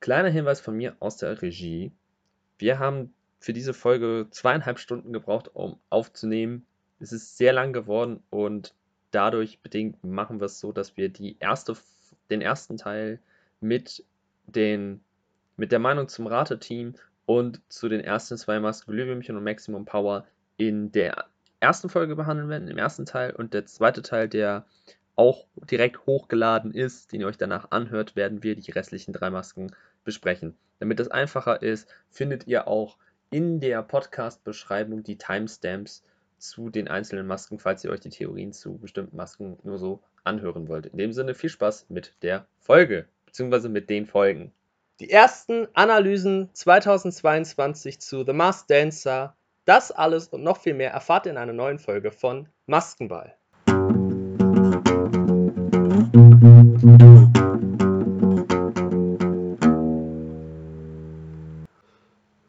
Kleiner Hinweis von mir aus der Regie. Wir haben für diese Folge zweieinhalb Stunden gebraucht, um aufzunehmen. Es ist sehr lang geworden und dadurch bedingt machen wir es so, dass wir die erste, den ersten Teil mit, den, mit der Meinung zum Rateteam und zu den ersten zwei Masken Glühwürmchen und Maximum Power in der ersten Folge behandeln werden, im ersten Teil. Und der zweite Teil, der auch direkt hochgeladen ist, den ihr euch danach anhört, werden wir die restlichen drei Masken besprechen. Damit das einfacher ist, findet ihr auch in der Podcast-Beschreibung die Timestamps zu den einzelnen Masken, falls ihr euch die Theorien zu bestimmten Masken nur so anhören wollt. In dem Sinne viel Spaß mit der Folge, beziehungsweise mit den Folgen. Die ersten Analysen 2022 zu The Masked Dancer, das alles und noch viel mehr erfahrt ihr in einer neuen Folge von Maskenball.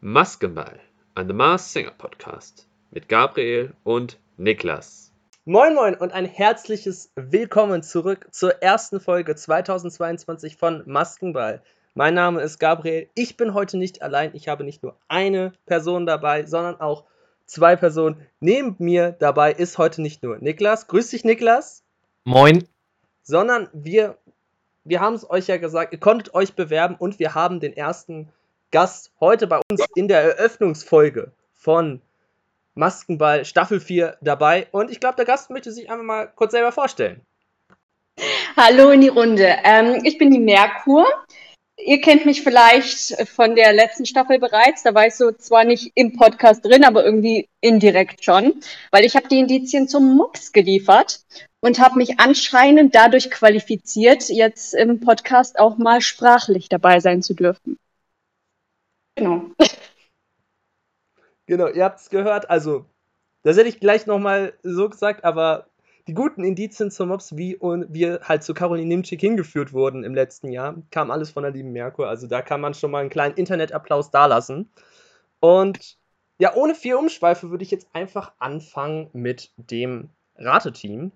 Maskenball, ein The Mars Singer Podcast mit Gabriel und Niklas. Moin Moin und ein herzliches Willkommen zurück zur ersten Folge 2022 von Maskenball. Mein Name ist Gabriel. Ich bin heute nicht allein. Ich habe nicht nur eine Person dabei, sondern auch zwei Personen. Neben mir dabei ist heute nicht nur Niklas. Grüß dich, Niklas. Moin. Sondern wir, wir haben es euch ja gesagt, ihr konntet euch bewerben und wir haben den ersten Gast heute bei uns in der Eröffnungsfolge von Maskenball Staffel 4 dabei. Und ich glaube, der Gast möchte sich einfach mal kurz selber vorstellen. Hallo in die Runde. Ähm, ich bin die Merkur. Ihr kennt mich vielleicht von der letzten Staffel bereits. Da war ich so zwar nicht im Podcast drin, aber irgendwie indirekt schon, weil ich habe die Indizien zum Mux geliefert und habe mich anscheinend dadurch qualifiziert, jetzt im Podcast auch mal sprachlich dabei sein zu dürfen. Genau. Genau, ihr habt es gehört. Also, das hätte ich gleich nochmal so gesagt, aber die guten Indizien zum Mops, wie wir halt zu Caroline Nimczyk hingeführt wurden im letzten Jahr, kam alles von der lieben Merkur. Also, da kann man schon mal einen kleinen Internetapplaus dalassen. Und ja, ohne viel Umschweife würde ich jetzt einfach anfangen mit dem Rateteam.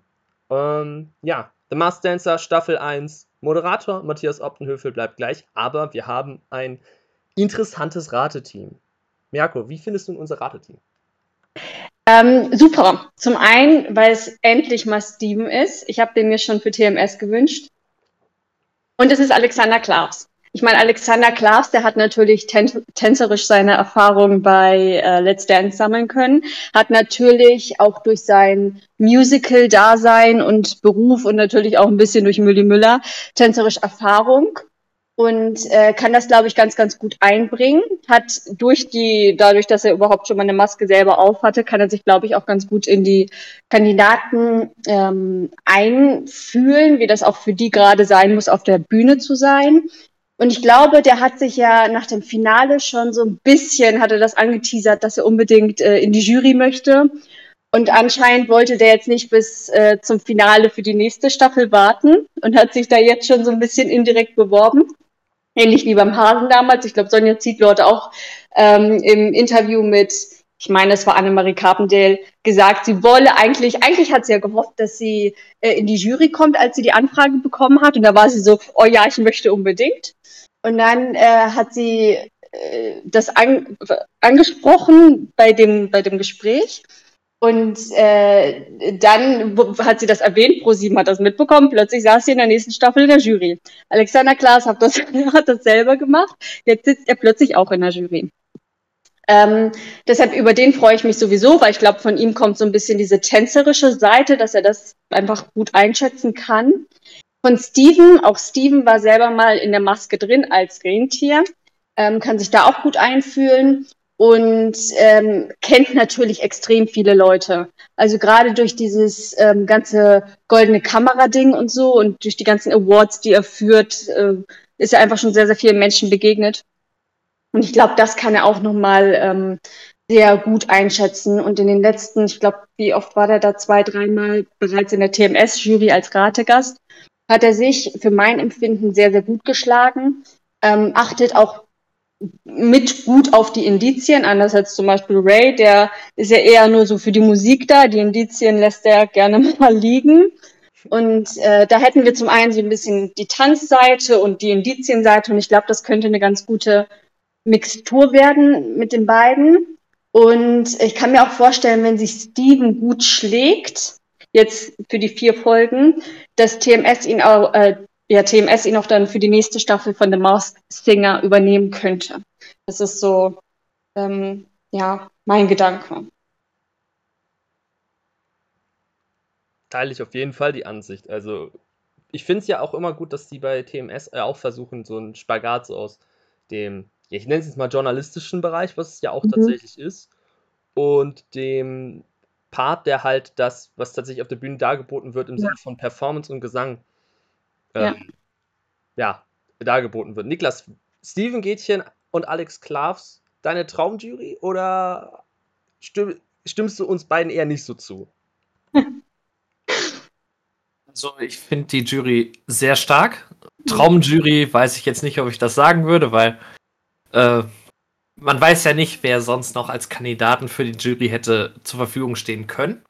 Ähm, ja, The Masked Dancer Staffel 1. Moderator Matthias Optenhöfel bleibt gleich, aber wir haben ein interessantes Rateteam. Merko, wie findest du unser Rateteam? Ähm, super. Zum einen, weil es endlich mal Steven ist. Ich habe den mir schon für TMS gewünscht. Und es ist Alexander Klaas. Ich meine, Alexander Klaas, der hat natürlich tän tänzerisch seine Erfahrungen bei äh, Let's Dance sammeln können, hat natürlich auch durch sein Musical-Dasein und Beruf und natürlich auch ein bisschen durch Mülli Müller tänzerisch Erfahrung und äh, kann das, glaube ich, ganz, ganz gut einbringen. Hat durch die, dadurch, dass er überhaupt schon mal eine Maske selber auf hatte, kann er sich, glaube ich, auch ganz gut in die Kandidaten ähm, einfühlen, wie das auch für die gerade sein muss, auf der Bühne zu sein. Und ich glaube, der hat sich ja nach dem Finale schon so ein bisschen, hatte das angeteasert, dass er unbedingt äh, in die Jury möchte. Und anscheinend wollte der jetzt nicht bis äh, zum Finale für die nächste Staffel warten und hat sich da jetzt schon so ein bisschen indirekt beworben. Ähnlich wie beim Hasen damals. Ich glaube, Sonja Zietlow auch ähm, im Interview mit, ich meine, es war Annemarie Carpendale, gesagt, sie wolle eigentlich, eigentlich hat sie ja gehofft, dass sie äh, in die Jury kommt, als sie die Anfrage bekommen hat. Und da war sie so, oh ja, ich möchte unbedingt. Und dann äh, hat sie äh, das an, angesprochen bei dem, bei dem Gespräch. Und äh, dann hat sie das erwähnt, ProSieben hat das mitbekommen, plötzlich saß sie in der nächsten Staffel in der Jury. Alexander Klaas hat das, hat das selber gemacht, jetzt sitzt er plötzlich auch in der Jury. Ähm, deshalb über den freue ich mich sowieso, weil ich glaube, von ihm kommt so ein bisschen diese tänzerische Seite, dass er das einfach gut einschätzen kann. Von Steven, auch Steven war selber mal in der Maske drin als Rentier, ähm, kann sich da auch gut einfühlen und ähm, kennt natürlich extrem viele Leute. Also gerade durch dieses ähm, ganze goldene Kamera-Ding und so und durch die ganzen Awards, die er führt, äh, ist er einfach schon sehr, sehr vielen Menschen begegnet. Und ich glaube, das kann er auch nochmal ähm, sehr gut einschätzen. Und in den letzten, ich glaube, wie oft war der da zwei, dreimal bereits in der TMS-Jury als Rategast, hat er sich für mein Empfinden sehr, sehr gut geschlagen. Ähm, achtet auch mit gut auf die Indizien, anders als zum Beispiel Ray, der ist ja eher nur so für die Musik da, die Indizien lässt er gerne mal liegen. Und äh, da hätten wir zum einen so ein bisschen die Tanzseite und die Indizienseite. Und ich glaube, das könnte eine ganz gute Mixtur werden mit den beiden. Und ich kann mir auch vorstellen, wenn sich Steven gut schlägt, jetzt für die vier Folgen, dass TMS ihn auch, äh, ja, TMS ihn auch dann für die nächste Staffel von The Mouse Singer übernehmen könnte. Das ist so, ähm, ja, mein Gedanke. Teile ich auf jeden Fall die Ansicht. Also, ich finde es ja auch immer gut, dass die bei TMS äh, auch versuchen, so einen Spagat so aus dem, ja, ich nenne es jetzt mal journalistischen Bereich, was es ja auch mhm. tatsächlich ist, und dem Part, der halt das, was tatsächlich auf der Bühne dargeboten wird, im ja. Sinne von Performance und Gesang, ähm, ja. ja, dargeboten wird. Niklas, Steven Gätchen und Alex Klavs, deine Traumjury oder stimm, stimmst du uns beiden eher nicht so zu? Also ich finde die Jury sehr stark. Traumjury weiß ich jetzt nicht, ob ich das sagen würde, weil äh, man weiß ja nicht, wer sonst noch als Kandidaten für die Jury hätte zur Verfügung stehen können.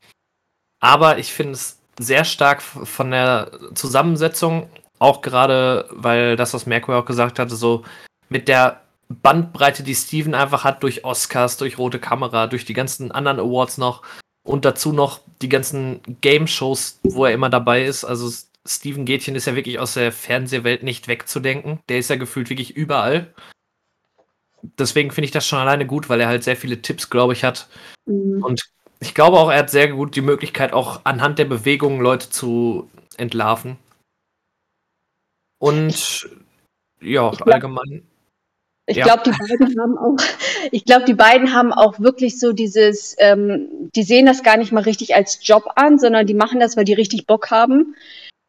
Aber ich finde es sehr stark von der Zusammensetzung, auch gerade, weil das, was Merkur auch gesagt hatte, so mit der Bandbreite, die Steven einfach hat durch Oscars, durch Rote Kamera, durch die ganzen anderen Awards noch, und dazu noch die ganzen Game-Shows, wo er immer dabei ist. Also Steven Gätchen ist ja wirklich aus der Fernsehwelt nicht wegzudenken. Der ist ja gefühlt wirklich überall. Deswegen finde ich das schon alleine gut, weil er halt sehr viele Tipps, glaube ich, hat. Mhm. Und ich glaube auch, er hat sehr gut die Möglichkeit, auch anhand der Bewegungen Leute zu entlarven. Und ja, allgemein. Ich ja. glaube, die beiden haben auch, ich glaube, die beiden haben auch wirklich so dieses, ähm, die sehen das gar nicht mal richtig als Job an, sondern die machen das, weil die richtig Bock haben.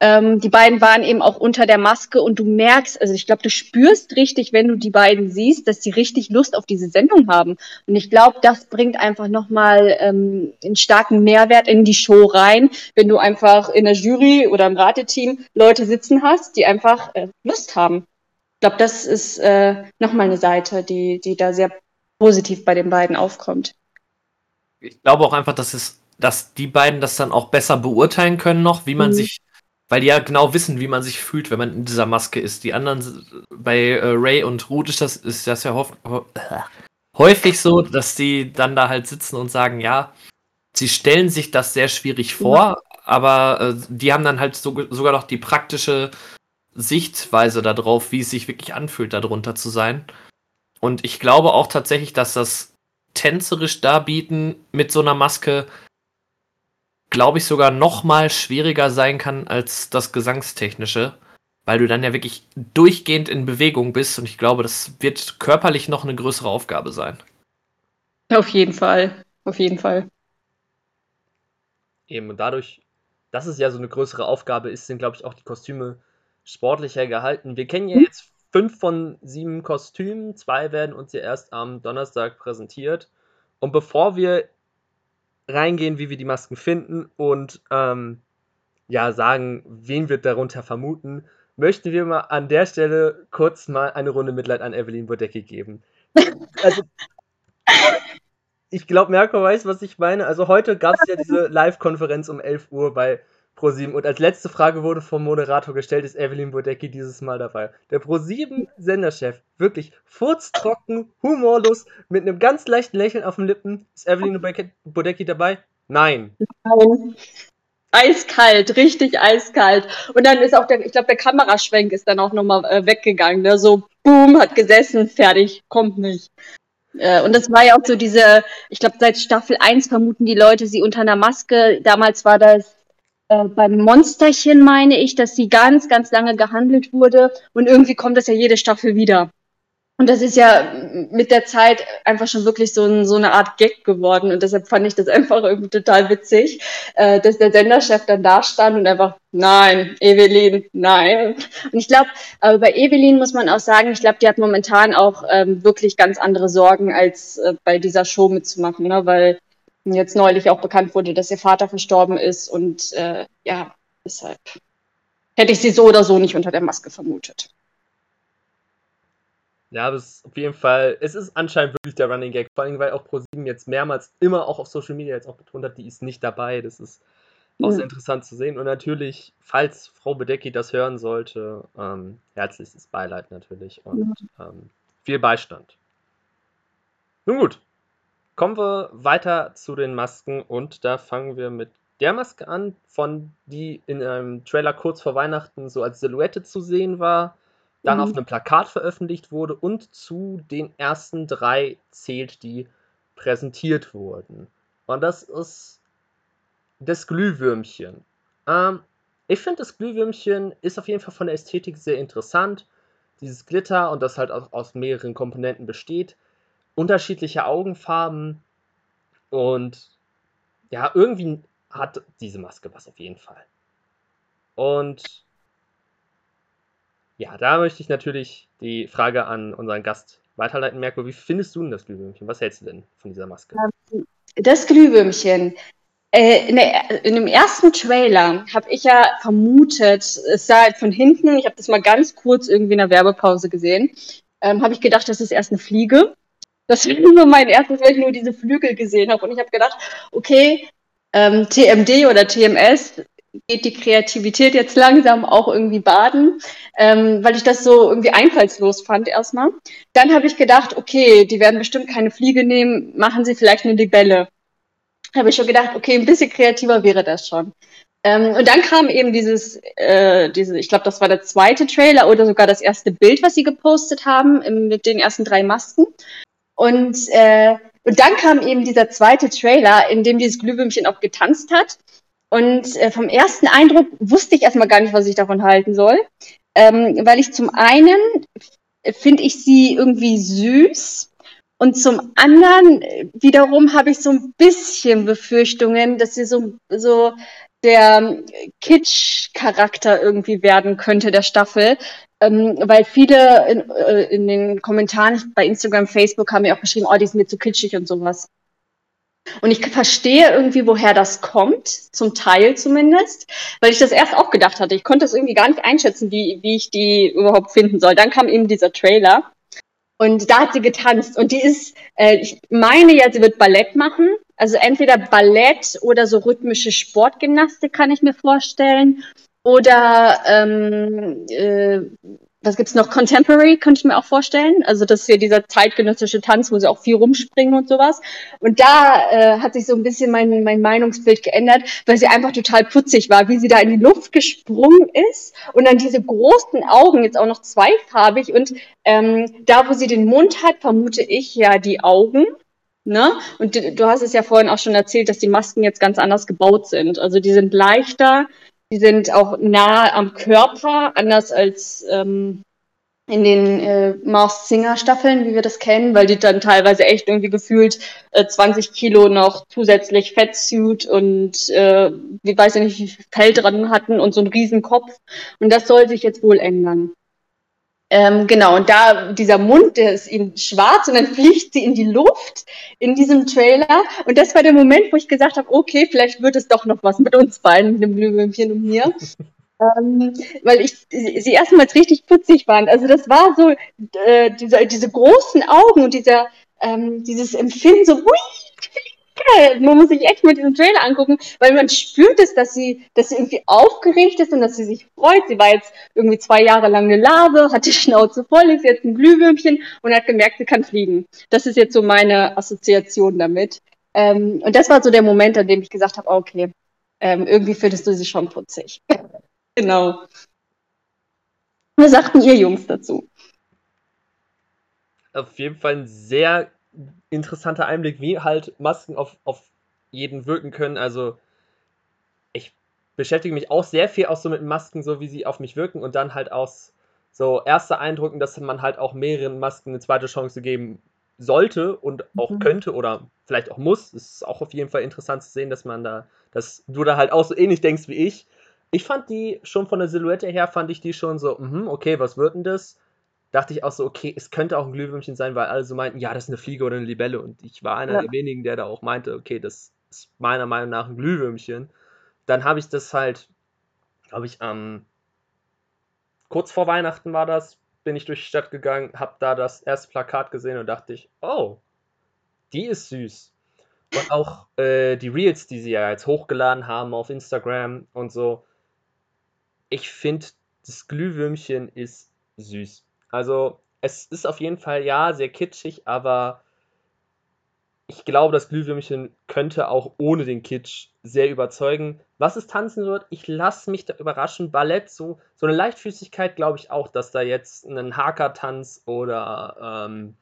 Ähm, die beiden waren eben auch unter der Maske und du merkst, also ich glaube, du spürst richtig, wenn du die beiden siehst, dass die richtig Lust auf diese Sendung haben. Und ich glaube, das bringt einfach nochmal ähm, einen starken Mehrwert in die Show rein, wenn du einfach in der Jury oder im Rateteam Leute sitzen hast, die einfach äh, Lust haben. Ich glaube, das ist äh, nochmal eine Seite, die, die da sehr positiv bei den beiden aufkommt. Ich glaube auch einfach, dass es, dass die beiden das dann auch besser beurteilen können noch, wie man mhm. sich, weil die ja genau wissen, wie man sich fühlt, wenn man in dieser Maske ist. Die anderen, bei äh, Ray und Ruth ist das, ist das ja häufig so, dass die dann da halt sitzen und sagen, ja, sie stellen sich das sehr schwierig vor, ja. aber äh, die haben dann halt so, sogar noch die praktische Sichtweise darauf, wie es sich wirklich anfühlt, darunter zu sein. Und ich glaube auch tatsächlich, dass das tänzerisch darbieten mit so einer Maske, glaube ich, sogar noch mal schwieriger sein kann als das Gesangstechnische, weil du dann ja wirklich durchgehend in Bewegung bist und ich glaube, das wird körperlich noch eine größere Aufgabe sein. Auf jeden Fall, auf jeden Fall. Eben, und dadurch, dass es ja so eine größere Aufgabe ist, sind, glaube ich, auch die Kostüme sportlicher gehalten. Wir kennen ja hm? jetzt fünf von sieben Kostümen. Zwei werden uns ja erst am Donnerstag präsentiert. Und bevor wir reingehen, wie wir die Masken finden und ähm, ja sagen, wen wir darunter vermuten, möchten wir mal an der Stelle kurz mal eine Runde Mitleid an Evelyn Bodecki geben. Also, ich glaube, Merko weiß, was ich meine. Also heute gab es ja diese Live-Konferenz um 11 Uhr bei ProSieben. Und als letzte Frage wurde vom Moderator gestellt, ist Evelyn Bodecki dieses Mal dabei. Der ProSieben-Senderchef, wirklich furztrocken, humorlos, mit einem ganz leichten Lächeln auf den Lippen. Ist Evelyn Bodecki dabei? Nein. Nein. Eiskalt, richtig eiskalt. Und dann ist auch der, ich glaube, der Kameraschwenk ist dann auch nochmal äh, weggegangen. Ne? So, boom, hat gesessen, fertig, kommt nicht. Äh, und das war ja auch so diese, ich glaube, seit Staffel 1 vermuten die Leute sie unter einer Maske. Damals war das äh, beim Monsterchen meine ich, dass sie ganz, ganz lange gehandelt wurde und irgendwie kommt das ja jede Staffel wieder. Und das ist ja mit der Zeit einfach schon wirklich so, ein, so eine Art Gag geworden. Und deshalb fand ich das einfach irgendwie total witzig, äh, dass der Senderchef dann da stand und einfach, nein, Evelyn, nein. Und ich glaube, äh, bei Evelyn muss man auch sagen, ich glaube, die hat momentan auch ähm, wirklich ganz andere Sorgen, als äh, bei dieser Show mitzumachen, ne? weil jetzt neulich auch bekannt wurde, dass ihr Vater verstorben ist. Und äh, ja, deshalb hätte ich sie so oder so nicht unter der Maske vermutet. Ja, es ist auf jeden Fall, es ist anscheinend wirklich der Running Gag, vor allem weil auch ProSieben jetzt mehrmals immer auch auf Social Media jetzt auch betont hat, die ist nicht dabei. Das ist auch sehr interessant zu sehen. Und natürlich, falls Frau Bedecki das hören sollte, ähm, herzlichstes Beileid natürlich und ähm, viel Beistand. Nun gut, kommen wir weiter zu den Masken und da fangen wir mit der Maske an, von die in einem Trailer kurz vor Weihnachten so als Silhouette zu sehen war, dann mhm. auf einem Plakat veröffentlicht wurde und zu den ersten drei zählt, die präsentiert wurden. Und das ist das Glühwürmchen. Ähm, ich finde, das Glühwürmchen ist auf jeden Fall von der Ästhetik sehr interessant. Dieses Glitter und das halt auch aus mehreren Komponenten besteht. Unterschiedliche Augenfarben. Und ja, irgendwie hat diese Maske was auf jeden Fall. Und ja, da möchte ich natürlich die Frage an unseren Gast weiterleiten. Merko, wie findest du denn das Glühwürmchen? Was hältst du denn von dieser Maske? Ähm, das Glühwürmchen. Äh, in, der, in, dem ersten Trailer habe ich ja vermutet, es sah halt von hinten, ich habe das mal ganz kurz irgendwie in der Werbepause gesehen, ähm, habe ich gedacht, das ist erst eine Fliege. Das war nur mein erstes, weil ich nur diese Flügel gesehen habe. Und ich habe gedacht, okay, ähm, TMD oder TMS geht die Kreativität jetzt langsam auch irgendwie baden, ähm, weil ich das so irgendwie einfallslos fand erstmal. Dann habe ich gedacht, okay, die werden bestimmt keine Fliege nehmen, machen sie vielleicht eine Libelle. Habe ich schon gedacht, okay, ein bisschen kreativer wäre das schon. Ähm, und dann kam eben dieses, äh, diese, ich glaube, das war der zweite Trailer oder sogar das erste Bild, was sie gepostet haben im, mit den ersten drei Masken. Und, äh, und dann kam eben dieser zweite Trailer, in dem dieses Glühwürmchen auch getanzt hat. Und äh, vom ersten Eindruck wusste ich erstmal gar nicht, was ich davon halten soll. Ähm, weil ich zum einen finde ich sie irgendwie süß und zum anderen wiederum habe ich so ein bisschen Befürchtungen, dass sie so, so der Kitsch-Charakter irgendwie werden könnte der Staffel. Ähm, weil viele in, äh, in den Kommentaren bei Instagram, Facebook haben mir auch geschrieben, oh, die sind mir zu kitschig und sowas. Und ich verstehe irgendwie, woher das kommt, zum Teil zumindest, weil ich das erst auch gedacht hatte. Ich konnte es irgendwie gar nicht einschätzen, wie, wie ich die überhaupt finden soll. Dann kam eben dieser Trailer und da hat sie getanzt und die ist, äh, ich meine ja, sie wird Ballett machen. Also entweder Ballett oder so rhythmische Sportgymnastik kann ich mir vorstellen. Oder ähm, äh, was gibt's noch? Contemporary könnte ich mir auch vorstellen. Also das ist ja dieser zeitgenössische Tanz, wo sie auch viel rumspringen und sowas. Und da äh, hat sich so ein bisschen mein, mein Meinungsbild geändert, weil sie einfach total putzig war, wie sie da in die Luft gesprungen ist und dann diese großen Augen, jetzt auch noch zweifarbig. Und ähm, da, wo sie den Mund hat, vermute ich ja die Augen. Ne? Und du, du hast es ja vorhin auch schon erzählt, dass die Masken jetzt ganz anders gebaut sind. Also die sind leichter, die sind auch nah am Körper, anders als ähm, in den äh, Mars Singer Staffeln, wie wir das kennen, weil die dann teilweise echt irgendwie gefühlt äh, 20 Kilo noch zusätzlich Fettsuit und äh, wie weiß ich nicht, wie viel Fell dran hatten und so einen riesen Kopf. Und das soll sich jetzt wohl ändern. Ähm, genau, und da dieser Mund, der ist eben schwarz und dann fliegt sie in die Luft in diesem Trailer. Und das war der Moment, wo ich gesagt habe, okay, vielleicht wird es doch noch was mit uns beiden, mit dem Glühwürmchen und mir. ähm, weil ich sie erstmals richtig putzig fand. Also das war so äh, diese, diese großen Augen und dieser ähm, dieses Empfinden, so, hui, geil. Man muss sich echt mal diesen Trailer angucken, weil man spürt es, dass sie, dass sie irgendwie aufgeregt ist und dass sie sich freut. Sie war jetzt irgendwie zwei Jahre lang eine Larve, hat die Schnauze voll, ist jetzt ein Glühwürmchen und hat gemerkt, sie kann fliegen. Das ist jetzt so meine Assoziation damit. Ähm, und das war so der Moment, an dem ich gesagt habe, okay, ähm, irgendwie findest du sie schon putzig. genau. Was sagten ihr Jungs dazu? Auf jeden Fall ein sehr interessanter Einblick, wie halt Masken auf, auf jeden wirken können. Also ich beschäftige mich auch sehr viel auch so mit Masken, so wie sie auf mich wirken und dann halt aus so erster Eindrücken, dass man halt auch mehreren Masken eine zweite Chance geben sollte und auch mhm. könnte oder vielleicht auch muss. Es ist auch auf jeden Fall interessant zu sehen, dass man da, dass du da halt auch so ähnlich denkst wie ich. Ich fand die schon von der Silhouette her, fand ich die schon so, mh, okay, was wird denn das? Dachte ich auch so, okay, es könnte auch ein Glühwürmchen sein, weil alle so meinten, ja, das ist eine Fliege oder eine Libelle. Und ich war einer ja. der wenigen, der da auch meinte, okay, das ist meiner Meinung nach ein Glühwürmchen. Dann habe ich das halt, glaube ich, am ähm, kurz vor Weihnachten war das, bin ich durch die Stadt gegangen, habe da das erste Plakat gesehen und dachte ich, oh, die ist süß. Und auch äh, die Reels, die sie ja jetzt hochgeladen haben auf Instagram und so. Ich finde, das Glühwürmchen ist süß. Also, es ist auf jeden Fall, ja, sehr kitschig, aber ich glaube, das Glühwürmchen könnte auch ohne den Kitsch sehr überzeugen. Was es tanzen wird, ich lasse mich da überraschen. Ballett, so, so eine Leichtfüßigkeit glaube ich auch, dass da jetzt ein Haka-Tanz oder ähm,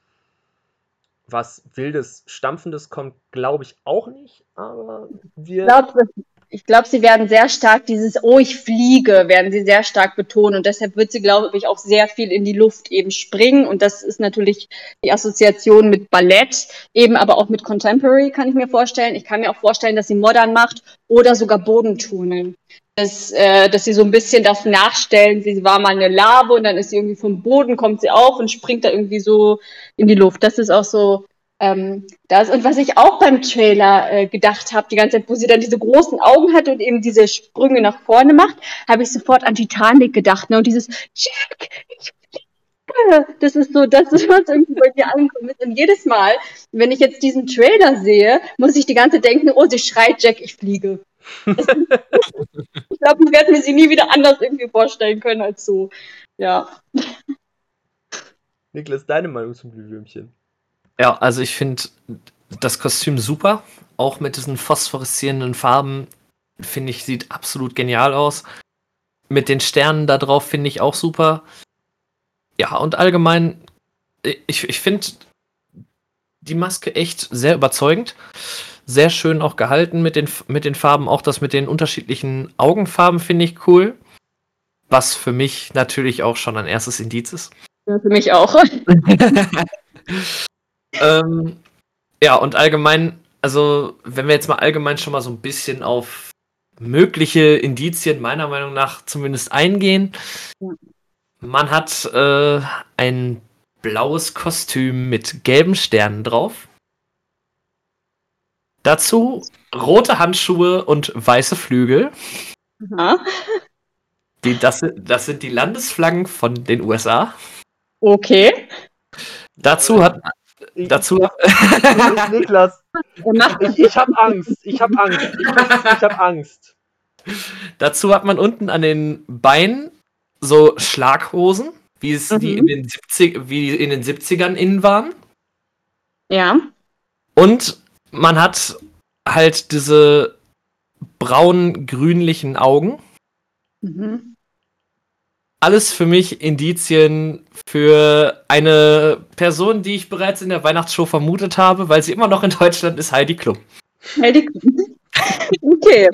was Wildes, Stampfendes kommt, glaube ich auch nicht. Aber wir. Glaube, ich glaube, sie werden sehr stark dieses Oh, ich fliege, werden sie sehr stark betonen. Und deshalb wird sie, glaube ich, auch sehr viel in die Luft eben springen. Und das ist natürlich die Assoziation mit Ballett, eben aber auch mit Contemporary, kann ich mir vorstellen. Ich kann mir auch vorstellen, dass sie modern macht oder sogar Bodenturnen. Dass, äh, dass sie so ein bisschen das nachstellen. Sie war mal eine Larve und dann ist sie irgendwie vom Boden, kommt sie auf und springt da irgendwie so in die Luft. Das ist auch so ähm, das, und was ich auch beim Trailer äh, gedacht habe, die ganze Zeit, wo sie dann diese großen Augen hat und eben diese Sprünge nach vorne macht, habe ich sofort an Titanic gedacht. Ne? Und dieses Jack, ich fliege. Das ist so, das ist, was irgendwie bei mir ankommt. Und jedes Mal, wenn ich jetzt diesen Trailer sehe, muss ich die ganze Zeit denken, oh, sie schreit Jack, ich fliege. ich glaube, ich werde mir sie nie wieder anders irgendwie vorstellen können als so. Ja. Niklas, deine Meinung zum Glühwürmchen? Ja, also ich finde das Kostüm super. Auch mit diesen phosphoreszierenden Farben, finde ich, sieht absolut genial aus. Mit den Sternen da drauf finde ich auch super. Ja, und allgemein, ich, ich finde die Maske echt sehr überzeugend. Sehr schön auch gehalten mit den, mit den Farben. Auch das mit den unterschiedlichen Augenfarben finde ich cool. Was für mich natürlich auch schon ein erstes Indiz ist. Ja, für mich auch. ähm, ja, und allgemein, also wenn wir jetzt mal allgemein schon mal so ein bisschen auf mögliche Indizien meiner Meinung nach zumindest eingehen. Man hat äh, ein blaues Kostüm mit gelben Sternen drauf. Dazu rote Handschuhe und weiße Flügel. Aha. Die, das, das sind die Landesflaggen von den USA. Okay. Dazu hat Dazu. Niklas, ich, ich habe Angst. Ich habe Angst. Ich, ich habe Angst. Dazu hat man unten an den Beinen so Schlaghosen, wie es mhm. die in den 70 wie in den 70ern innen waren. Ja. Und man hat halt diese braun-grünlichen Augen. Mhm alles für mich Indizien für eine Person, die ich bereits in der Weihnachtsshow vermutet habe, weil sie immer noch in Deutschland ist, Heidi Klum. Heidi Klum. Okay.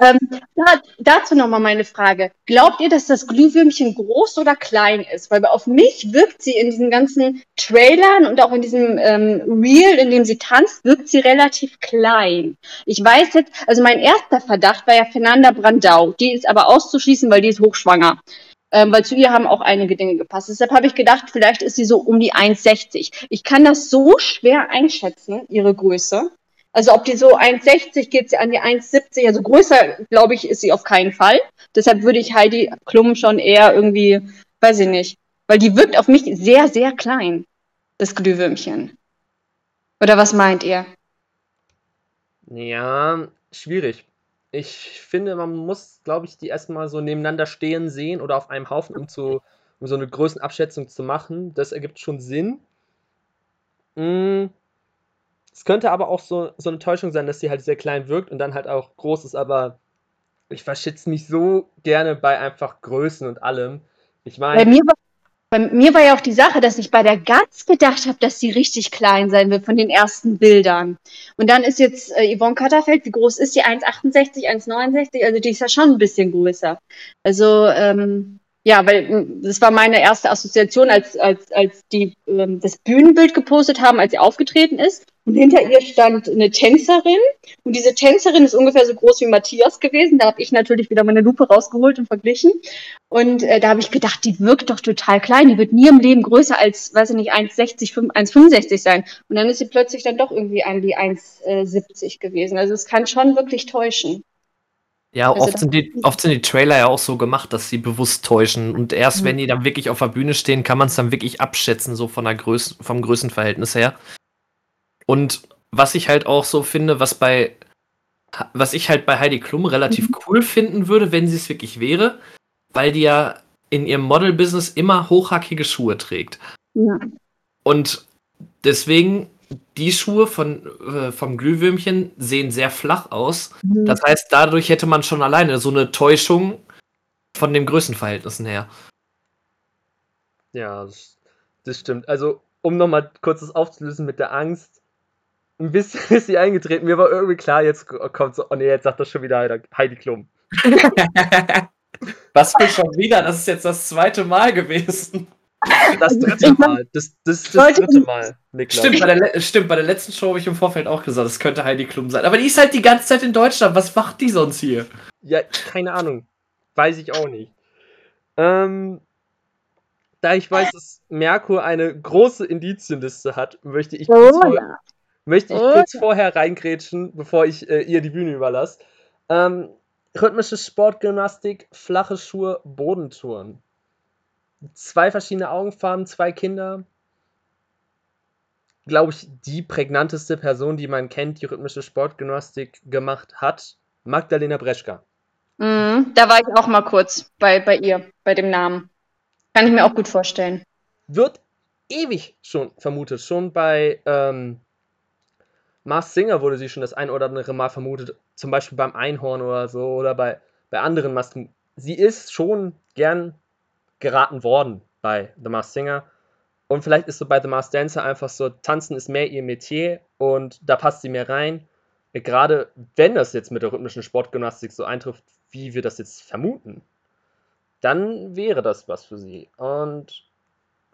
Ähm, da, dazu nochmal meine Frage. Glaubt ihr, dass das Glühwürmchen groß oder klein ist? Weil auf mich wirkt sie in diesen ganzen Trailern und auch in diesem ähm, Reel, in dem sie tanzt, wirkt sie relativ klein. Ich weiß jetzt, also mein erster Verdacht war ja Fernanda Brandau. Die ist aber auszuschließen, weil die ist hochschwanger ähm, weil zu ihr haben auch einige Dinge gepasst. Deshalb habe ich gedacht, vielleicht ist sie so um die 1,60. Ich kann das so schwer einschätzen, ihre Größe. Also ob die so 1,60 geht sie an die 1,70, also größer, glaube ich, ist sie auf keinen Fall. Deshalb würde ich Heidi Klum schon eher irgendwie, weiß ich nicht, weil die wirkt auf mich sehr, sehr klein, das Glühwürmchen. Oder was meint ihr? Ja, schwierig ich finde, man muss, glaube ich, die erstmal so nebeneinander stehen sehen oder auf einem Haufen, um, zu, um so eine Größenabschätzung zu machen. Das ergibt schon Sinn. Mm. Es könnte aber auch so, so eine Täuschung sein, dass sie halt sehr klein wirkt und dann halt auch groß ist, aber ich verschätze mich so gerne bei einfach Größen und allem. Ich meine. Bei mir war bei mir war ja auch die Sache, dass ich bei der Gatz gedacht habe, dass sie richtig klein sein wird von den ersten Bildern. Und dann ist jetzt äh, Yvonne Katterfeld, wie groß ist die? 1,68, 1,69? Also die ist ja schon ein bisschen größer. Also ähm, ja, weil das war meine erste Assoziation, als, als, als die ähm, das Bühnenbild gepostet haben, als sie aufgetreten ist. Und hinter ihr stand eine Tänzerin. Und diese Tänzerin ist ungefähr so groß wie Matthias gewesen. Da habe ich natürlich wieder meine Lupe rausgeholt und verglichen. Und äh, da habe ich gedacht, die wirkt doch total klein. Die wird nie im Leben größer als, weiß ich nicht, 1,60, 1,65 sein. Und dann ist sie plötzlich dann doch irgendwie an die 1,70 gewesen. Also es kann schon wirklich täuschen. Ja, also oft sind, die, oft sind die Trailer ja auch so gemacht, dass sie bewusst täuschen. Und erst mhm. wenn die dann wirklich auf der Bühne stehen, kann man es dann wirklich abschätzen, so von der Größe, vom Größenverhältnis her. Und was ich halt auch so finde, was bei, was ich halt bei Heidi Klum relativ mhm. cool finden würde, wenn sie es wirklich wäre, weil die ja in ihrem Model-Business immer hochhackige Schuhe trägt. Ja. Und deswegen, die Schuhe von, äh, vom Glühwürmchen sehen sehr flach aus. Mhm. Das heißt, dadurch hätte man schon alleine so eine Täuschung von den Größenverhältnissen her. Ja, das, das stimmt. Also, um nochmal kurz das aufzulösen mit der Angst, ein bisschen ist sie eingetreten. Mir war irgendwie klar, jetzt kommt so, oh nee, jetzt sagt das schon wieder Heidi Klum. Was für schon wieder? Das ist jetzt das zweite Mal gewesen. Das dritte Mal. Das, das, das dritte Mal, Niklas. Stimmt bei, der, stimmt, bei der letzten Show habe ich im Vorfeld auch gesagt, es könnte Heidi Klum sein. Aber die ist halt die ganze Zeit in Deutschland. Was macht die sonst hier? Ja, keine Ahnung. Weiß ich auch nicht. Ähm, da ich weiß, dass Merkur eine große Indizienliste hat, möchte ich, oh, kurz, ja. Möchte ich oh, kurz vorher reingrätschen, bevor ich äh, ihr die Bühne überlasse. Ähm, rhythmische Sportgymnastik, flache Schuhe, Bodentouren. Zwei verschiedene Augenfarben, zwei Kinder. Glaube ich, die prägnanteste Person, die man kennt, die rhythmische Sportgymnastik gemacht hat, Magdalena Breschka. Mhm, da war ich auch mal kurz bei, bei ihr, bei dem Namen. Kann ich mir auch gut vorstellen. Wird ewig schon vermutet. Schon bei ähm, Mars Singer wurde sie schon das ein oder andere Mal vermutet, zum Beispiel beim Einhorn oder so oder bei, bei anderen Masken. Sie ist schon gern geraten worden bei The Masked Singer. Und vielleicht ist so bei The Masked Dancer einfach so, Tanzen ist mehr ihr Metier und da passt sie mehr rein. Gerade wenn das jetzt mit der rhythmischen Sportgymnastik so eintrifft, wie wir das jetzt vermuten, dann wäre das was für sie. Und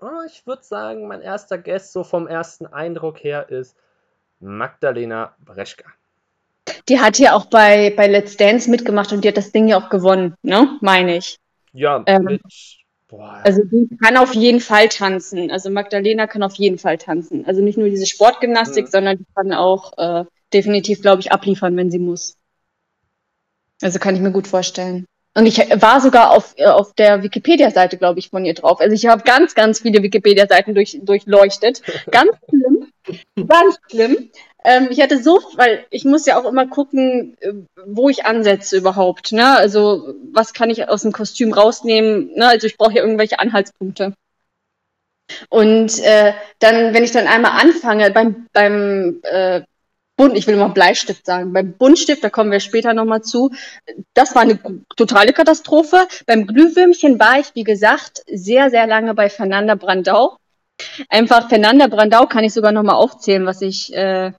oh, ich würde sagen, mein erster Guest so vom ersten Eindruck her ist Magdalena Breschka. Die hat ja auch bei, bei Let's Dance mitgemacht und die hat das Ding ja auch gewonnen, ne? Meine ich. Ja, ähm, mit, boah. Also die kann auf jeden Fall tanzen. Also Magdalena kann auf jeden Fall tanzen. Also nicht nur diese Sportgymnastik, mhm. sondern die kann auch äh, definitiv, glaube ich, abliefern, wenn sie muss. Also kann ich mir gut vorstellen. Und ich war sogar auf, äh, auf der Wikipedia-Seite, glaube ich, von ihr drauf. Also ich habe ganz, ganz viele Wikipedia-Seiten durch, durchleuchtet. Ganz schlimm. ganz schlimm. Ähm, ich hatte so, weil ich muss ja auch immer gucken, äh, wo ich ansetze überhaupt. Ne? Also was kann ich aus dem Kostüm rausnehmen? Ne? Also ich brauche ja irgendwelche Anhaltspunkte. Und äh, dann, wenn ich dann einmal anfange beim, beim äh, Bunt, ich will mal Bleistift sagen. Beim Buntstift, da kommen wir später nochmal zu, das war eine totale Katastrophe. Beim Glühwürmchen war ich, wie gesagt, sehr, sehr lange bei Fernanda Brandau. Einfach Fernanda Brandau kann ich sogar nochmal aufzählen, was ich äh,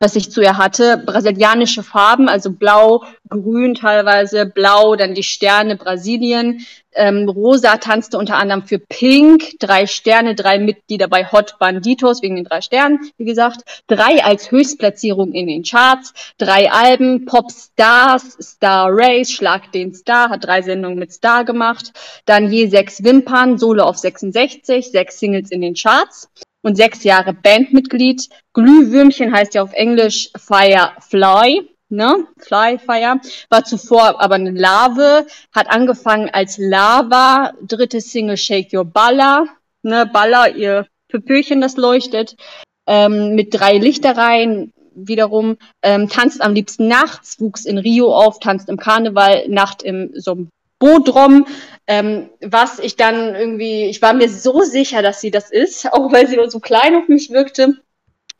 was ich zu ihr hatte. Brasilianische Farben, also blau, grün teilweise, blau, dann die Sterne Brasilien. Ähm, Rosa tanzte unter anderem für Pink, drei Sterne, drei Mitglieder bei Hot Banditos wegen den drei Sternen, wie gesagt. Drei als Höchstplatzierung in den Charts, drei Alben, Pop Stars, Star Race, Schlag den Star, hat drei Sendungen mit Star gemacht. Dann je sechs Wimpern, Solo auf 66, sechs Singles in den Charts und sechs Jahre Bandmitglied. Glühwürmchen heißt ja auf Englisch Firefly, ne? Fly, Fire. War zuvor aber eine Larve, hat angefangen als Lava, dritte Single Shake Your Baller, ne? Baller, ihr Pöpöchen, das leuchtet, ähm, mit drei Lichtereien, wiederum, ähm, tanzt am liebsten nachts, wuchs in Rio auf, tanzt im Karneval, Nacht im so Bodrom, ähm, was ich dann irgendwie, ich war mir so sicher, dass sie das ist, auch weil sie so klein auf mich wirkte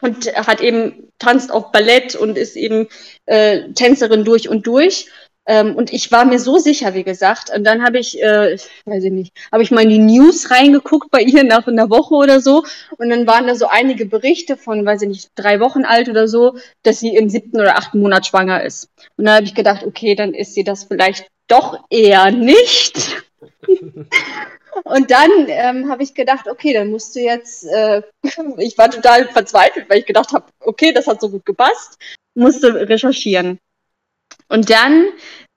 und hat eben tanzt auch Ballett und ist eben äh, Tänzerin durch und durch. Ähm, und ich war mir so sicher, wie gesagt. Und dann habe ich, äh, weiß ich nicht, habe ich mal in die News reingeguckt bei ihr nach einer Woche oder so. Und dann waren da so einige Berichte von, weiß ich nicht, drei Wochen alt oder so, dass sie im siebten oder achten Monat schwanger ist. Und dann habe ich gedacht, okay, dann ist sie das vielleicht doch eher nicht. Und dann ähm, habe ich gedacht, okay, dann musst du jetzt, äh, ich war total verzweifelt, weil ich gedacht habe, okay, das hat so gut gepasst, musste recherchieren. Und dann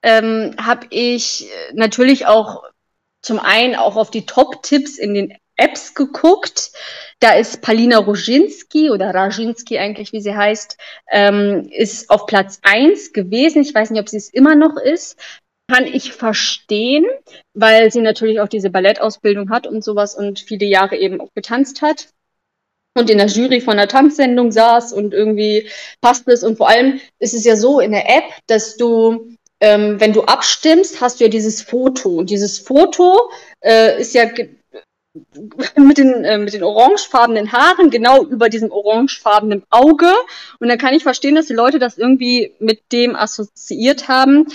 ähm, habe ich natürlich auch zum einen auch auf die Top-Tipps in den Apps geguckt. Da ist Palina Roginski oder Rajinski eigentlich, wie sie heißt, ähm, ist auf Platz 1 gewesen. Ich weiß nicht, ob sie es immer noch ist kann ich verstehen, weil sie natürlich auch diese Ballettausbildung hat und sowas und viele Jahre eben auch getanzt hat. und in der Jury von einer Tanzsendung saß und irgendwie passt es. Und vor allem ist es ja so in der App, dass du, ähm, wenn du abstimmst, hast du ja dieses Foto. Und dieses Foto äh, ist ja mit den, äh, mit den orangefarbenen Haaren genau über diesem orangefarbenen Auge. Und dann kann ich verstehen, dass die Leute das irgendwie mit dem assoziiert haben.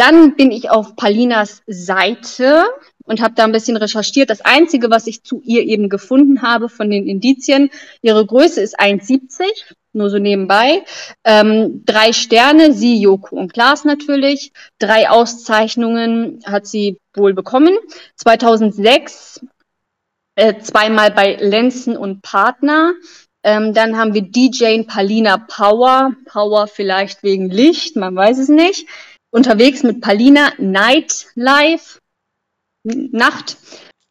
Dann bin ich auf Palinas Seite und habe da ein bisschen recherchiert. Das Einzige, was ich zu ihr eben gefunden habe von den Indizien, ihre Größe ist 1,70, nur so nebenbei. Ähm, drei Sterne, sie, Joko und Klaas natürlich. Drei Auszeichnungen hat sie wohl bekommen. 2006 äh, zweimal bei Lenzen und Partner. Ähm, dann haben wir DJ Palina Power. Power vielleicht wegen Licht, man weiß es nicht. Unterwegs mit Palina Nightlife. Nacht.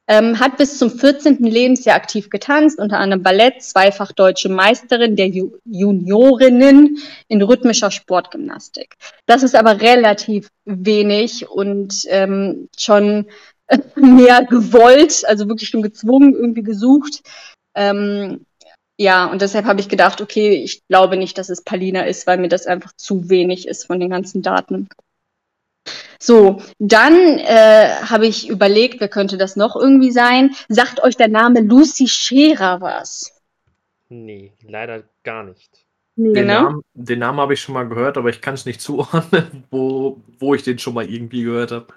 Ähm, hat bis zum 14. Lebensjahr aktiv getanzt, unter anderem Ballett, zweifach deutsche Meisterin der Ju Juniorinnen in rhythmischer Sportgymnastik. Das ist aber relativ wenig und ähm, schon mehr gewollt, also wirklich schon gezwungen, irgendwie gesucht. Ähm, ja, und deshalb habe ich gedacht, okay, ich glaube nicht, dass es Palina ist, weil mir das einfach zu wenig ist von den ganzen Daten. So, dann äh, habe ich überlegt, wer könnte das noch irgendwie sein? Sagt euch der Name Lucy Scherer was? Nee, leider gar nicht. Den, genau. Namen, den Namen habe ich schon mal gehört, aber ich kann es nicht zuordnen, wo, wo ich den schon mal irgendwie gehört habe.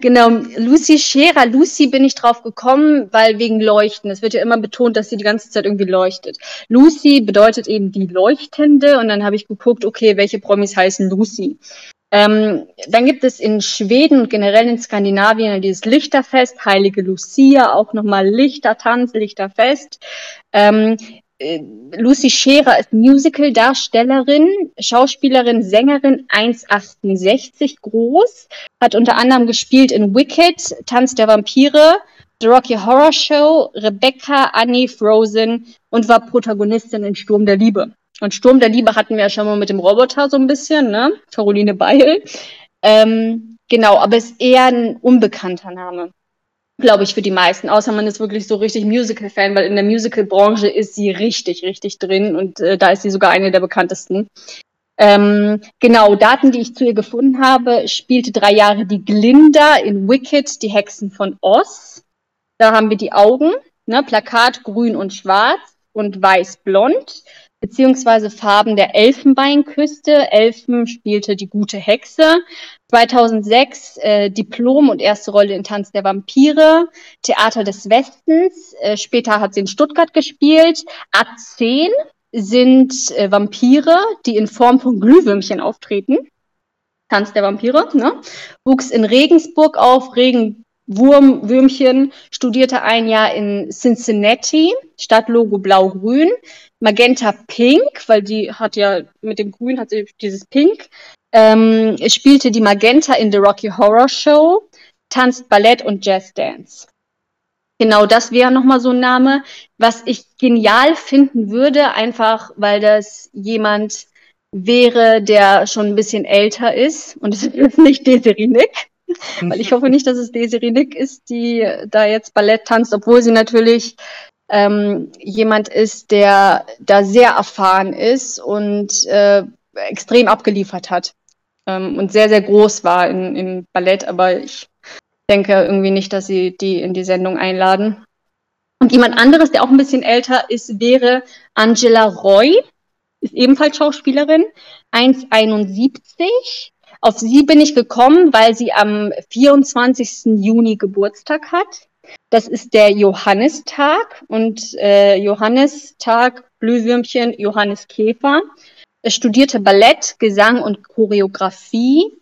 Genau, Lucy Scherer. Lucy bin ich drauf gekommen, weil wegen Leuchten. Es wird ja immer betont, dass sie die ganze Zeit irgendwie leuchtet. Lucy bedeutet eben die Leuchtende und dann habe ich geguckt, okay, welche Promis heißen Lucy. Ähm, dann gibt es in Schweden und generell in Skandinavien dieses Lichterfest, Heilige Lucia, auch nochmal Lichtertanz, Lichterfest. Ähm, äh, Lucy Scherer ist Musical-Darstellerin, Schauspielerin, Sängerin, 1,68 groß, hat unter anderem gespielt in Wicked, Tanz der Vampire, The Rocky Horror Show, Rebecca, Annie, Frozen und war Protagonistin in Sturm der Liebe. Und Sturm der Liebe hatten wir ja schon mal mit dem Roboter so ein bisschen, ne? Caroline Beil. Ähm, genau, aber ist eher ein unbekannter Name glaube ich, für die meisten, außer man ist wirklich so richtig Musical-Fan, weil in der Musical-Branche ist sie richtig, richtig drin und äh, da ist sie sogar eine der bekanntesten. Ähm, genau, Daten, die ich zu ihr gefunden habe, spielte drei Jahre die Glinda in Wicked, die Hexen von Oz. Da haben wir die Augen, ne, Plakat grün und schwarz und weiß-blond beziehungsweise Farben der Elfenbeinküste. Elfen spielte die gute Hexe. 2006 äh, Diplom und erste Rolle in Tanz der Vampire, Theater des Westens. Äh, später hat sie in Stuttgart gespielt. A10 sind äh, Vampire, die in Form von Glühwürmchen auftreten. Tanz der Vampire, ne? Wuchs in Regensburg auf, Regen, Wurmwürmchen, studierte ein Jahr in Cincinnati, Stadtlogo blau-grün, Magenta Pink, weil die hat ja mit dem Grün hat sie dieses Pink, ähm, spielte die Magenta in The Rocky Horror Show, tanzt Ballett und Jazz Dance. Genau, das wäre nochmal so ein Name, was ich genial finden würde, einfach weil das jemand wäre, der schon ein bisschen älter ist. Und es ist nicht Desiree Nick. Weil ich hoffe nicht, dass es Desiree Nick ist, die da jetzt Ballett tanzt, obwohl sie natürlich ähm, jemand ist, der da sehr erfahren ist und äh, extrem abgeliefert hat ähm, und sehr, sehr groß war in, im Ballett. Aber ich denke irgendwie nicht, dass sie die in die Sendung einladen. Und jemand anderes, der auch ein bisschen älter ist, wäre Angela Roy, ist ebenfalls Schauspielerin, 1,71 auf sie bin ich gekommen, weil sie am 24. Juni Geburtstag hat. Das ist der Johannistag und äh, Johannistag, Blühwürmchen, Johannes Käfer. Er studierte Ballett, Gesang und Choreografie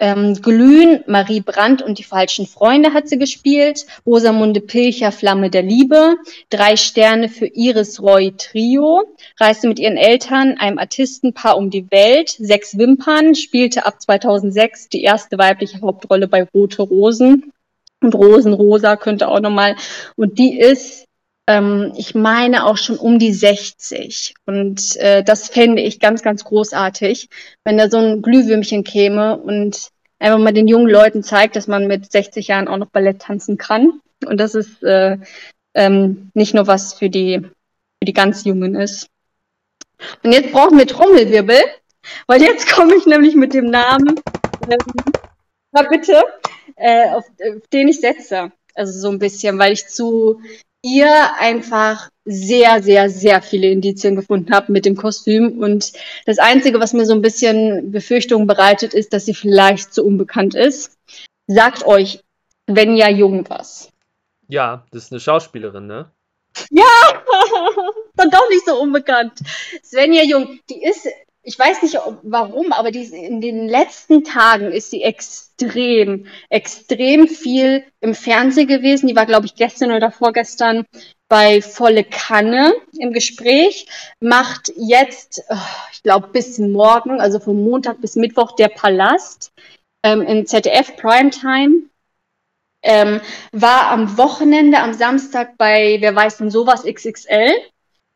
ähm, Glühen, Marie Brandt und die falschen Freunde hat sie gespielt. Rosamunde Pilcher, Flamme der Liebe. Drei Sterne für Iris Roy Trio. Reiste mit ihren Eltern, einem Artistenpaar um die Welt. Sechs Wimpern. Spielte ab 2006 die erste weibliche Hauptrolle bei Rote Rosen. Und Rosenrosa könnte auch nochmal. Und die ist ähm, ich meine auch schon um die 60. Und äh, das fände ich ganz, ganz großartig, wenn da so ein Glühwürmchen käme und einfach mal den jungen Leuten zeigt, dass man mit 60 Jahren auch noch Ballett tanzen kann. Und das ist äh, ähm, nicht nur was für die für die ganz Jungen ist. Und jetzt brauchen wir Trommelwirbel, weil jetzt komme ich nämlich mit dem Namen, ähm, na bitte, äh, auf, auf den ich setze. Also so ein bisschen, weil ich zu ihr einfach sehr, sehr, sehr viele Indizien gefunden habe mit dem Kostüm. Und das Einzige, was mir so ein bisschen Befürchtungen bereitet, ist, dass sie vielleicht zu unbekannt ist. Sagt euch, wenn ja jung was. Ja, das ist eine Schauspielerin, ne? Ja, dann doch nicht so unbekannt. Svenja Jung, die ist ich weiß nicht warum, aber die, in den letzten Tagen ist sie extrem, extrem viel im Fernsehen gewesen. Die war, glaube ich, gestern oder vorgestern bei Volle Kanne im Gespräch, macht jetzt, oh, ich glaube, bis morgen, also von Montag bis Mittwoch, der Palast ähm, in ZDF Primetime. Ähm, war am Wochenende, am Samstag bei Wer weiß denn sowas XXL